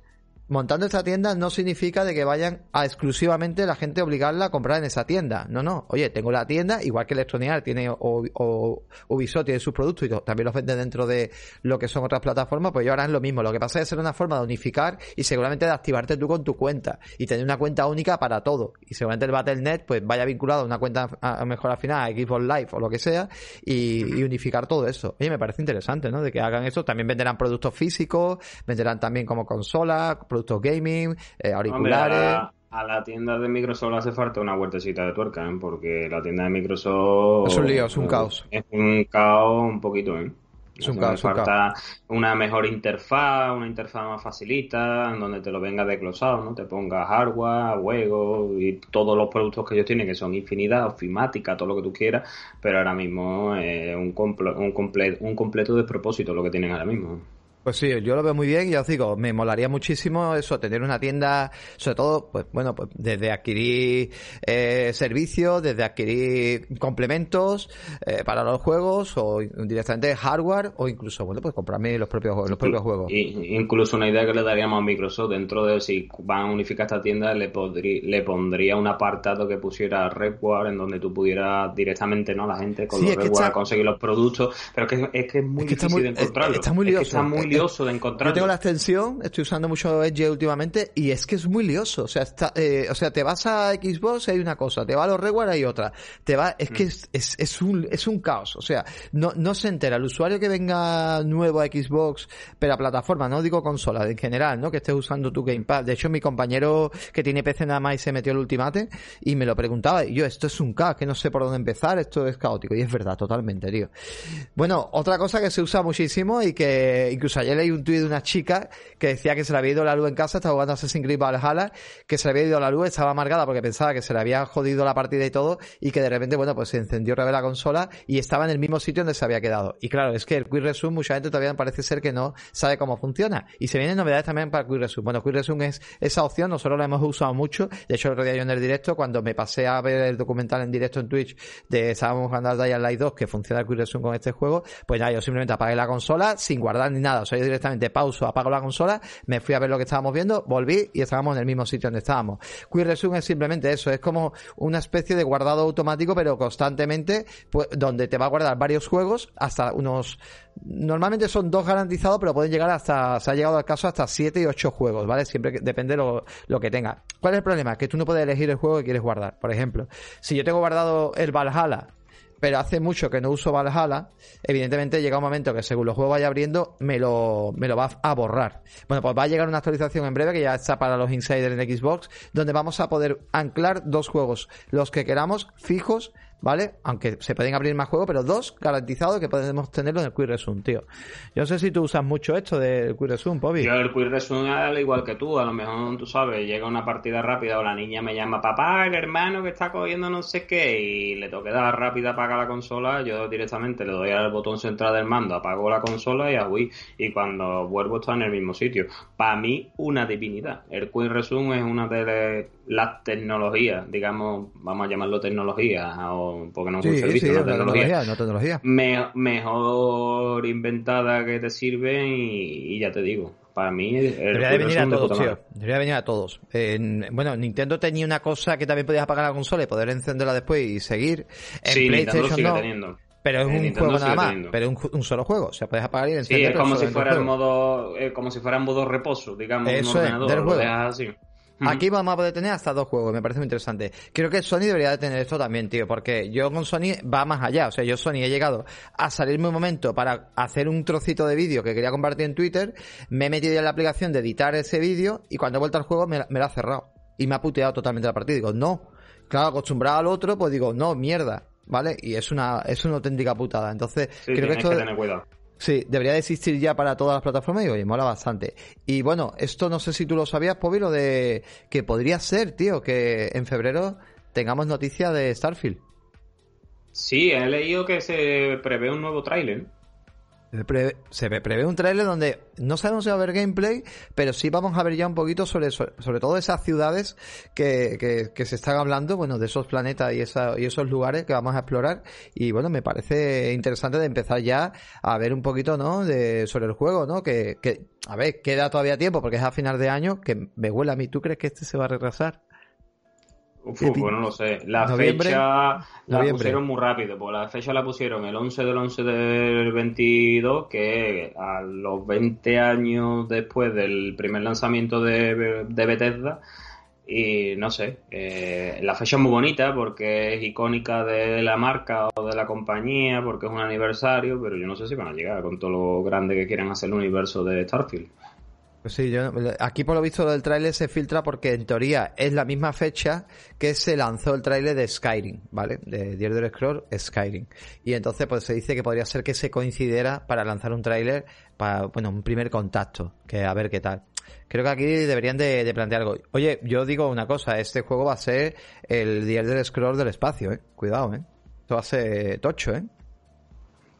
montando esta tienda no significa de que vayan a exclusivamente la gente obligarla a comprar en esa tienda. No, no. Oye, tengo la tienda, igual que Electronic tiene o, Ubisoft tiene sus productos y también los vende dentro de lo que son otras plataformas, pues ellos harán lo mismo. Lo que pasa es ser una forma de unificar y seguramente de activarte tú con tu cuenta y tener una cuenta única para todo. Y seguramente el Battle.net pues vaya vinculado a una cuenta a, mejor al final a Xbox Live o lo que sea y, unificar todo eso. Oye, me parece interesante, ¿no? De que hagan eso. También venderán productos físicos, venderán también como consolas, productos gaming, eh, auriculares. a, la, tienda de Microsoft hace falta una vueltecita de tuerca, ¿eh? porque la tienda de Microsoft. Es un lío, es un caos. Es un caos un poquito, ¿eh? Es un caos, falta una mejor interfaz, una interfaz más facilita, en donde te lo venga desglosado, ¿no? Te ponga hardware, juegos y todos los productos que ellos tienen, que son infinidad, ofimática, todo lo que tú quieras, pero ahora mismo es un, un, comple un completo despropósito lo que tienen ahora mismo. Pues sí, yo lo veo muy bien y os digo, me molaría muchísimo eso, tener una tienda, sobre todo, pues bueno, pues desde adquirir eh, servicios, desde adquirir complementos eh, para los juegos o directamente hardware o incluso, bueno, pues comprarme los propios, los propios juegos. Y, incluso una idea que le daríamos a Microsoft dentro de si van a unificar esta tienda, le, le pondría un apartado que pusiera Redware en donde tú pudieras directamente, ¿no? La gente con los Redware conseguir los productos, pero es que es, que es muy difícil de encontrarlo. Está muy lioso. Yo tengo la extensión, estoy usando mucho Edge últimamente y es que es muy lioso. O sea, está, eh, o sea, te vas a Xbox y hay una cosa, te va a los Reward hay otra. Te va, es que mm. es, es, un, es un caos. O sea, no, no se entera. El usuario que venga nuevo a Xbox, pero a plataforma, no digo consola, en general, ¿no? Que estés usando tu Gamepad. De hecho, mi compañero que tiene PC nada más y se metió el Ultimate y me lo preguntaba. Y yo, esto es un caos, que no sé por dónde empezar, esto es caótico. Y es verdad, totalmente, tío. Bueno, otra cosa que se usa muchísimo y que incluso ayer leí un tuit de una chica que decía que se le había ido la luz en casa, estaba jugando Assassin's Creed Valhalla, que se le había ido la luz, estaba amargada porque pensaba que se le había jodido la partida y todo, y que de repente, bueno, pues se encendió otra vez la consola y estaba en el mismo sitio donde se había quedado. Y claro, es que el Quick Resume mucha gente todavía parece ser que no sabe cómo funciona. Y se vienen novedades también para Quick Resume. Bueno, Quick Resume es esa opción, nosotros la hemos usado mucho. De hecho, el otro día yo en el directo, cuando me pasé a ver el documental en directo en Twitch de estábamos jugando al Dying Light 2, que funciona el Quick Resume con este juego, pues nada, yo simplemente apagué la consola sin guardar ni nada. Directamente pauso, apago la consola, me fui a ver lo que estábamos viendo, volví y estábamos en el mismo sitio donde estábamos. Quick Resume es simplemente eso, es como una especie de guardado automático, pero constantemente, pues, donde te va a guardar varios juegos hasta unos normalmente son dos garantizados, pero pueden llegar hasta, se ha llegado al caso hasta siete y ocho juegos, ¿vale? Siempre depende lo, lo que tenga. ¿Cuál es el problema? Que tú no puedes elegir el juego que quieres guardar. Por ejemplo, si yo tengo guardado el Valhalla pero hace mucho que no uso Valhalla, evidentemente llega un momento que según los juegos vaya abriendo, me lo, me lo va a borrar. Bueno, pues va a llegar una actualización en breve que ya está para los insiders en Xbox, donde vamos a poder anclar dos juegos, los que queramos, fijos, ¿vale? Aunque se pueden abrir más juegos, pero dos garantizados que podemos tenerlo en el Quick Resume, tío. Yo no sé si tú usas mucho esto del Quick Resume, Bobby. Yo el Quick Resume al igual que tú, a lo mejor tú sabes, llega una partida rápida o la niña me llama papá, el hermano que está cogiendo no sé qué y le toque dar rápida apagar la consola, yo directamente le doy al botón central del mando, apago la consola y a Wii y cuando vuelvo está en el mismo sitio. Para mí una divinidad. El Quick Resume es una de las tecnologías, digamos, vamos a llamarlo tecnología o porque no es un servicio, tecnología, mejor inventada que te sirve y, ya te digo, para mí debería de venir a todos, tío. Debería venir a todos. bueno, Nintendo tenía una cosa que también podías apagar la consola y poder encenderla después y seguir. En sí, PlayStation sigue teniendo. Pero es un juego nada más, pero es un, solo juego. O sea, puedes apagar y encender. Sí, es como si fuera el modo, eh, como si fuera en modo reposo, digamos, Eso un ordenador, es, del juego. Así. Aquí vamos a poder tener hasta dos juegos, me parece muy interesante. Creo que Sony debería de tener esto también, tío, porque yo con Sony va más allá. O sea, yo Sony he llegado a salirme un momento para hacer un trocito de vídeo que quería compartir en Twitter, me he metido en la aplicación de editar ese vídeo y cuando he vuelto al juego me, lo ha cerrado. Y me ha puteado totalmente la partida. Digo, no. Claro, acostumbrado al otro, pues digo, no, mierda. ¿Vale? Y es una, es una auténtica putada. Entonces, creo que esto. Que tener cuidado Sí, debería de existir ya para todas las plataformas y oye, mola bastante. Y bueno, esto no sé si tú lo sabías, Pobi, lo de que podría ser, tío, que en febrero tengamos noticia de Starfield. Sí, he leído que se prevé un nuevo tráiler se prevé un trailer donde no sabemos si va a haber gameplay, pero sí vamos a ver ya un poquito sobre, sobre todo esas ciudades que, que, se están hablando, bueno, de esos planetas y, esa, y esos lugares que vamos a explorar. Y bueno, me parece interesante de empezar ya a ver un poquito, ¿no? De, sobre el juego, ¿no? Que, que, a ver, queda todavía tiempo porque es a final de año, que me huele a mí. ¿Tú crees que este se va a retrasar? Uf, pues no lo sé. La fecha la pusieron muy rápido, pues la fecha la pusieron el 11 del 11 del 22, que a los 20 años después del primer lanzamiento de, de Bethesda. Y no sé, eh, la fecha es muy bonita porque es icónica de la marca o de la compañía, porque es un aniversario, pero yo no sé si van a llegar con todo lo grande que quieren hacer el universo de Starfield. Sí, yo, aquí por lo visto del tráiler se filtra porque en teoría es la misma fecha que se lanzó el tráiler de Skyrim, ¿vale? De The Elder Scrolls Skyrim. Y entonces pues se dice que podría ser que se coincidiera para lanzar un tráiler para, bueno, un primer contacto, que a ver qué tal. Creo que aquí deberían de, plantear algo. Oye, yo digo una cosa, este juego va a ser el The Elder Scrolls del espacio, ¿eh? Cuidado, ¿eh? Esto va a ser tocho, ¿eh?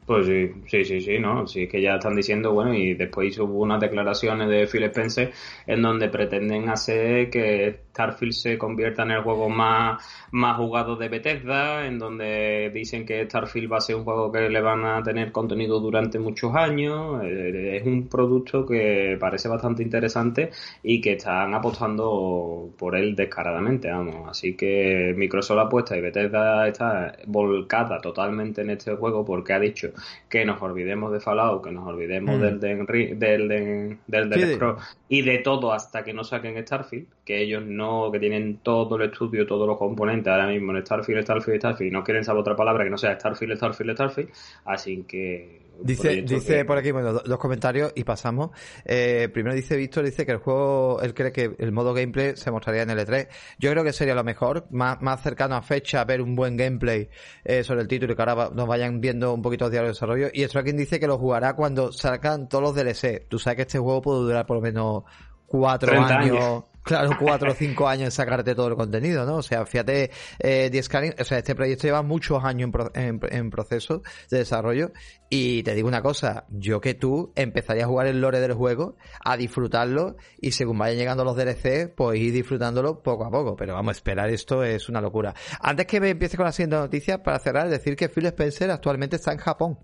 Pues sí, sí, sí, sí, ¿no? Sí, es que ya están diciendo, bueno, y después hubo unas declaraciones de Phil Spencer en donde pretenden hacer que Starfield se convierta en el juego más, más jugado de Bethesda, en donde dicen que Starfield va a ser un juego que le van a tener contenido durante muchos años. Eh, es un producto que parece bastante interesante y que están apostando por él descaradamente, vamos. Así que Microsoft apuesta y Bethesda está volcada totalmente en este juego porque ha dicho que nos olvidemos de Fallout, que nos olvidemos mm. del del, del, del, y de todo hasta que no saquen Starfield, que ellos no, que tienen todo el estudio, todos los componentes ahora mismo en Starfield, Starfield, Starfield, y no quieren saber otra palabra que no sea Starfield, Starfield, Starfield, así que Dice, dice por aquí, bueno, dos comentarios y pasamos. Eh, primero dice Víctor, dice que el juego, él cree que el modo gameplay se mostraría en el E3. Yo creo que sería lo mejor, más, más cercano a fecha, ver un buen gameplay eh, sobre el título y que ahora nos vayan viendo un poquito de desarrollo. Y quien dice que lo jugará cuando salgan todos los DLC. Tú sabes que este juego puede durar por lo menos cuatro años claro, cuatro o cinco años en sacarte todo el contenido, ¿no? O sea, fíjate, eh, o sea, este proyecto lleva muchos años en, proceso de desarrollo y te digo una cosa, yo que tú empezaría a jugar el lore del juego, a disfrutarlo y según vayan llegando los DLC, pues ir disfrutándolo poco a poco. Pero vamos, esperar esto es una locura. Antes que me empiece con la siguiente noticia, para cerrar, decir que Phil Spencer actualmente está en Japón.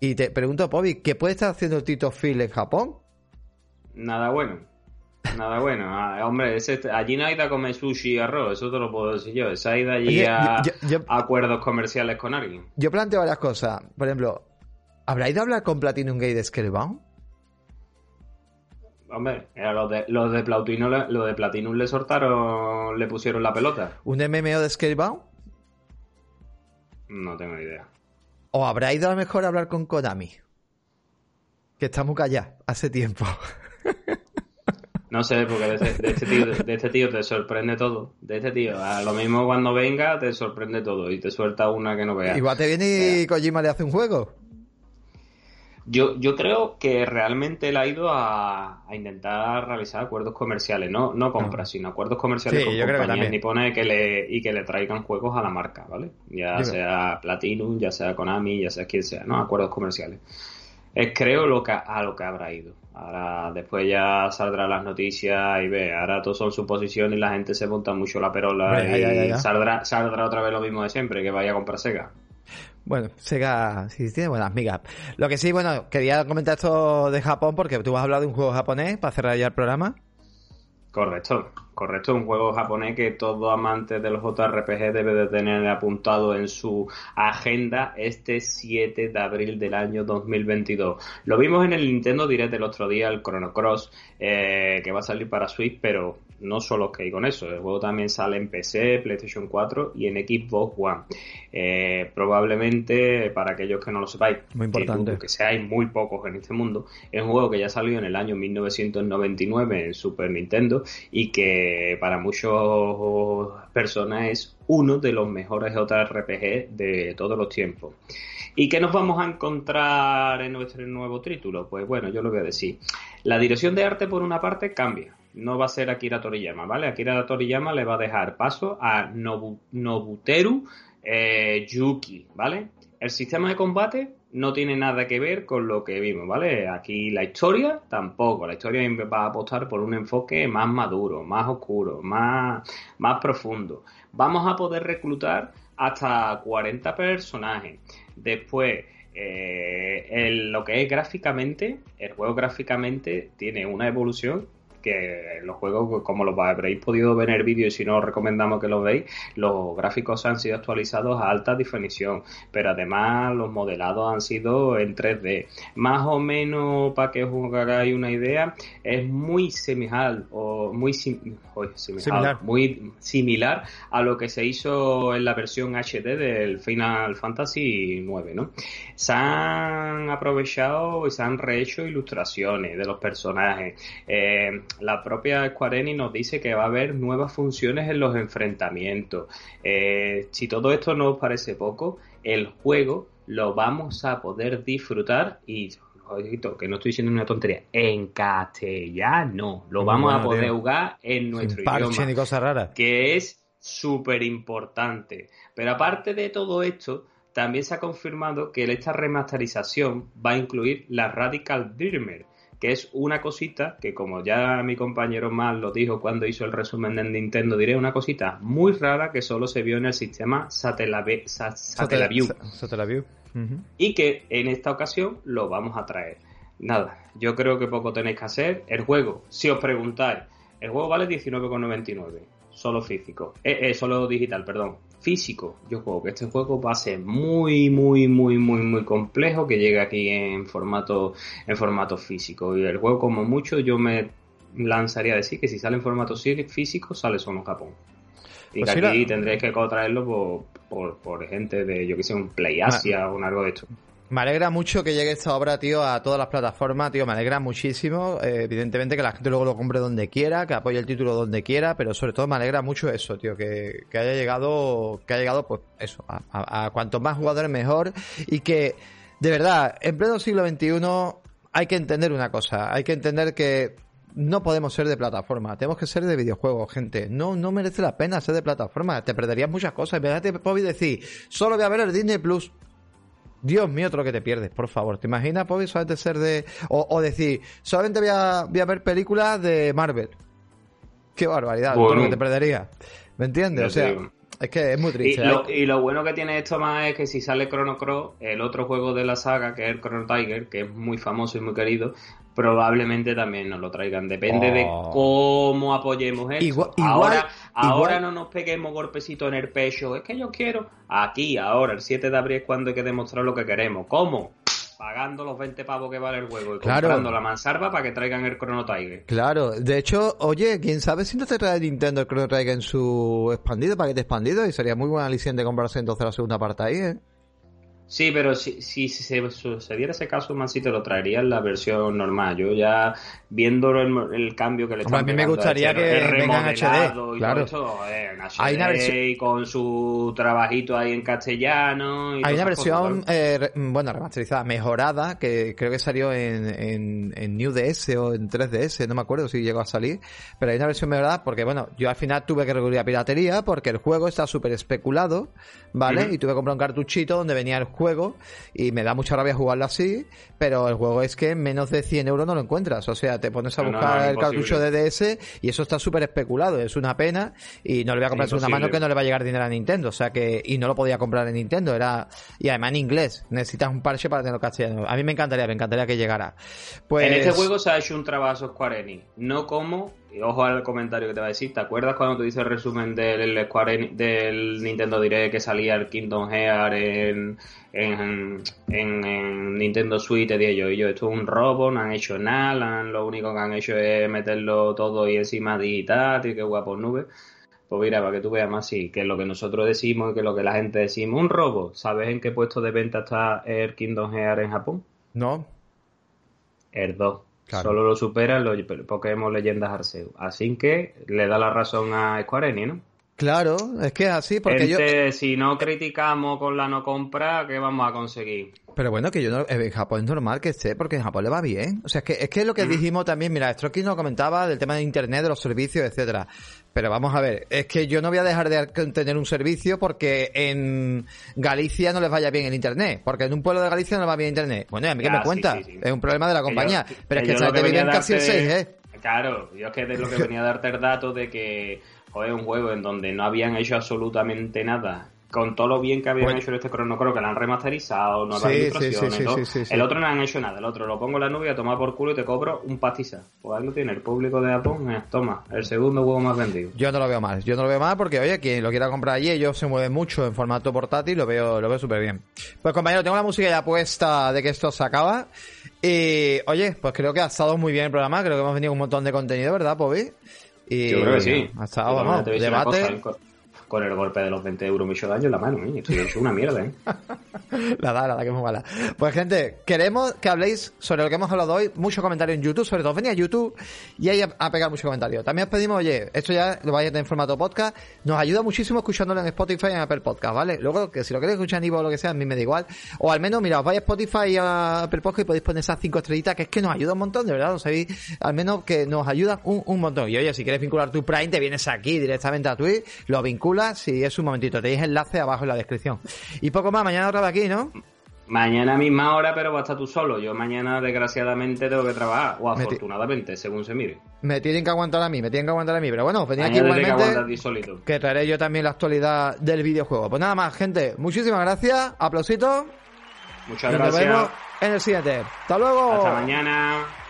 Y te pregunto, Bobby, ¿qué puede estar haciendo el Tito Phil en Japón? Nada bueno. Nada bueno. Ah, hombre, allí no ha ido a comer sushi y arroz, eso te lo puedo decir yo. Se ha ido allí a, acuerdos comerciales con alguien. Yo planteo varias cosas. Por ejemplo, ¿habrá ido a hablar con Platinum Gate de Scalebound? Hombre, los de, los de Platinum, los de Platinum le soltaron, le pusieron la pelota. ¿Un MMO de Scalebound? No tengo idea. ¿O habrá ido a lo mejor a hablar con Konami? Que está muy callado hace tiempo. No sé, porque de este, tío, de este tío te sorprende todo. De este tío, a lo mismo cuando venga te sorprende todo y te suelta una que no veas. Igual te viene y Kojima le hace un juego. Yo, yo creo que realmente él ha ido a, intentar realizar acuerdos comerciales, no, no compras, sino acuerdos comerciales con compañías nipones que le, y que le traigan juegos a la marca, ¿vale? Ya sea Platinum, ya sea Konami, ya sea quien sea, ¿no? Acuerdos comerciales. Es creo lo que, a lo que habrá ido. Ahora después ya saldrán las noticias y ve, ahora todo son suposiciones y la gente se monta mucho la perola y Saldrá, saldrá otra vez lo mismo de siempre, que vaya a comprar Sega. Bueno, Sega sí tiene buenas migas. Lo que sí, bueno, quería comentar esto de Japón porque tú has hablado de un juego japonés para cerrar ya el programa. Correcto, correcto, un juego japonés que todo amante de los JRPG debe de tener apuntado en su agenda este 7 de abril del año 2022. Lo vimos en el Nintendo Direct el otro día, el Chrono Cross, eh, que va a salir para Switch, pero no solo que hay con eso, el juego también sale en PC, PlayStation 4 y en Xbox One. Eh, probablemente, para aquellos que no lo sepáis, muy importante. Que, seáis muy pocos en este mundo, es un juego que ya salió en el año 1999 en Super Nintendo y que para muchas personas es uno de los mejores JRPG de todos los tiempos. ¿Y qué nos vamos a encontrar en nuestro nuevo título? Pues bueno, yo lo voy a decir. La dirección de arte, por una parte, cambia no va a ser Akira Toriyama, ¿vale? Akira Toriyama le va a dejar paso a Nobuteru eh, Yuki, ¿vale? El sistema de combate no tiene nada que ver con lo que vimos, ¿vale? Aquí la historia tampoco. La historia va a apostar por un enfoque más maduro, más oscuro, más, más profundo. Vamos a poder reclutar hasta 40 personajes. Después, eh, lo que es gráficamente, el juego gráficamente tiene una evolución que los juegos, como lo habréis podido ver en el vídeo y si no os recomendamos que lo veáis, los gráficos han sido actualizados a alta definición, pero además los modelados han sido en 3D. Más o menos, para que os hagáis una idea, es muy similar o muy similar, muy similar a lo que se hizo en la versión HD del Final Fantasy 9, ¿no? Se han aprovechado y se han rehecho ilustraciones de los personajes. Eh, la propia Square Enix nos dice que va a haber nuevas funciones en los enfrentamientos. Eh, si todo esto no os parece poco, el juego lo vamos a poder disfrutar y que no estoy diciendo una tontería, en castellano. Lo vamos a poder jugar en nuestro idioma. Ni cosa rara. Que es súper importante. Pero aparte de todo esto, también se ha confirmado que esta remasterización va a incluir la Radical Dreamer que es una cosita que como ya mi compañero Mal lo dijo cuando hizo el resumen de Nintendo, diré una cosita muy rara que solo se vio en el sistema Satellaview. Satellaview. Y que en esta ocasión lo vamos a traer. Nada, yo creo que poco tenéis que hacer. El juego, si os preguntáis, el juego vale 19,99, solo físico, eh, eh, solo digital, perdón físico. Yo creo que este juego va a ser muy, muy, muy, muy, muy complejo que llegue aquí en formato, en formato físico. Y el juego, como mucho, yo me lanzaría a decir que si sale en formato físico, sale solo en Japón. Y pues que aquí tendréis que traerlo por, por, por, gente de, yo que sé, un Play Asia o algo de esto. Me alegra mucho que llegue esta obra, tío, a todas las plataformas, tío. Me alegra muchísimo. Eh, evidentemente que la gente luego lo compre donde quiera, que apoye el título donde quiera, pero sobre todo me alegra mucho eso, tío, que, haya llegado, que haya llegado, pues eso, a, a, cuantos más jugadores mejor y que, de verdad, en pleno siglo XXI hay que entender una cosa, hay que entender que no podemos ser de plataforma, tenemos que ser de videojuegos, gente. No, no merece la pena ser de plataforma, te perderías muchas cosas. te puedo decir, solo voy a ver el Disney Plus. Dios mío, todo lo que te pierdes, por favor. ¿Te imaginas, Pobi, solamente ser de. O, decir, solamente voy a, voy a, ver películas de Marvel? Qué barbaridad, todo lo que te perdería. ¿Me entiendes? o sea. Es que es muy triste. Y lo, bueno que tiene esto más es que si sale Chrono Cross, el otro juego de la saga, que es el Chrono Tiger, que es muy famoso y muy querido, probablemente también nos lo traigan. Depende de oh. cómo apoyemos esto. ahora, ahora no nos peguemos golpecito en el pecho. Es que yo quiero. Aquí, ahora, el 7 de abril es cuando hay que demostrar lo que queremos. ¿Cómo? Pagando los 20 pavos que vale el juego y comprando la mansarva para que traigan el Chrono Tiger. Claro, de hecho, oye, quién sabe si no te trae Nintendo el Chrono Tiger en su expandido, paquete expandido, y sería muy buena aliciente comprarse entonces la segunda parte ahí, ¿eh? Sí, pero si, si, se sucediera ese caso, si te lo traería en la versión normal. Yo ya viendo el, cambio que le están A mí me gustaría que vengan HD, claro. en HD hay una versión... con su trabajito ahí en castellano. hay una versión, eh, bueno, remasterizada, mejorada, que creo que salió en, en, en New DS o en 3DS, no me acuerdo si llegó a salir, pero hay una versión mejorada porque, bueno, yo al final tuve que recurrir a piratería porque el juego está súper especulado, ¿vale? Y tuve que comprar un cartuchito donde venía el juegos y me da mucha rabia jugarlo así, pero el juego es que en menos de 100 euros no lo encuentras. O sea, te pones a buscar el cartucho de DS y eso está súper especulado. Es una pena y no le voy a comprar una mano que no le va a llegar dinero a Nintendo. O sea que, y no lo podía comprar en Nintendo. Era, y además en inglés. Necesitas un parche para tenerlo castellano. A mí me encantaría, me encantaría que llegara. Pues... En este juego se ha hecho un trabajo Square Enix. No como y ojo al comentario que te va a decir. ¿Te acuerdas cuando te hice el resumen del Square del Nintendo Direct que salía el Kingdom Hearts en, en, en, Nintendo Switch? Te dije yo, y yo, esto es un robo, no han hecho nada, lo único que han hecho es meterlo todo y encima digital, y qué guapo nube. Pues mira, para que tú veas más, sí, que lo que nosotros decimos y que lo que la gente decimos. Un robo. ¿Sabes en qué puesto de venta está el Kingdom Hearts en Japón? No. El 2. Solo lo superan los Pokémon Leyendas Arceus. Así que le da la razón a Square ¿no? Claro, es que es así, porque yo... Si no criticamos con la no compra, ¿qué vamos a conseguir? Pero bueno, que yo no, en Japón es normal que esté, porque en Japón le va bien. O sea, es que es que lo que dijimos también, mira, aquí nos comentaba del tema de internet, de los servicios, etcétera. Pero vamos a ver, es que yo no voy a dejar de tener un servicio porque en Galicia no les vaya bien el internet, porque en un pueblo de Galicia no les va bien internet. Bueno, a mí que me cuenta, es un problema de la compañía. pero es que, que te viven casi el 6, ¿eh? Claro, yo es que es lo que venía a darte el dato de que joder, un juego en donde no habían hecho absolutamente nada con todo lo bien que habían hecho en este Chrono Cross, que lo han remasterizado, nuevas sí, ilustraciones, el otro no han hecho nada, el otro lo pongo en la nube a tomar por culo y te cobro un pastiza. Pues ahí lo tiene el público de Japón, eh, toma, el segundo juego más vendido. Yo no lo veo mal, yo no lo veo mal porque, oye, quien lo quiera comprar allí, ellos se mueven mucho en formato portátil, lo veo, lo veo súper bien. Pues compañero, tengo la música ya puesta de que esto se acaba. Y, oye, pues creo que ha estado muy bien el programa, creo que hemos venido un montón de contenido, ¿verdad, Pobi? Y, Yo creo que sí. Ha estado, ¿no? Debate con el golpe de los 20 euros me daño en la mano, ¿eh? Estoy hecho una mierda, ¿eh? la da, la da, que es muy mala. Pues, gente, queremos que habléis sobre lo que hemos hablado hoy. Mucho comentario en YouTube, sobre todo venía a YouTube y ahí a, pegar mucho comentario. También os pedimos, oye, esto ya lo vais a tener en formato podcast. Nos ayuda muchísimo escuchándolo en Spotify y en Apple Podcast, ¿vale? Luego, que si lo queréis escuchar en Ivo o lo que sea, a mí me da igual. O al menos, mira, os vais a Spotify y a Apple Podcast y podéis poner esas cinco estrellitas, que es que nos ayuda un montón, de verdad, ¿no sabéis? Al menos que nos ayuda un, un montón. Y oye, si quieres vincular tu Prime, te vienes aquí directamente a Twitch, lo vinculas y es un momentito, tenéis enlace abajo en la descripción. Y poco más, mañana otra vez aquí, ¿no? Mañana misma hora, pero va a estar tú solo. Yo mañana, desgraciadamente, tengo que trabajar. O afortunadamente, según se mire. Me tienen que aguantar a mí, me tienen que aguantar a mí. Pero bueno, venía aquí igualmente. Que, que traeré yo también la actualidad del videojuego. Pues nada más, gente. Muchísimas gracias. Aplausito. Muchas gracias. Nos vemos en el siguiente. Hasta luego. Hasta mañana.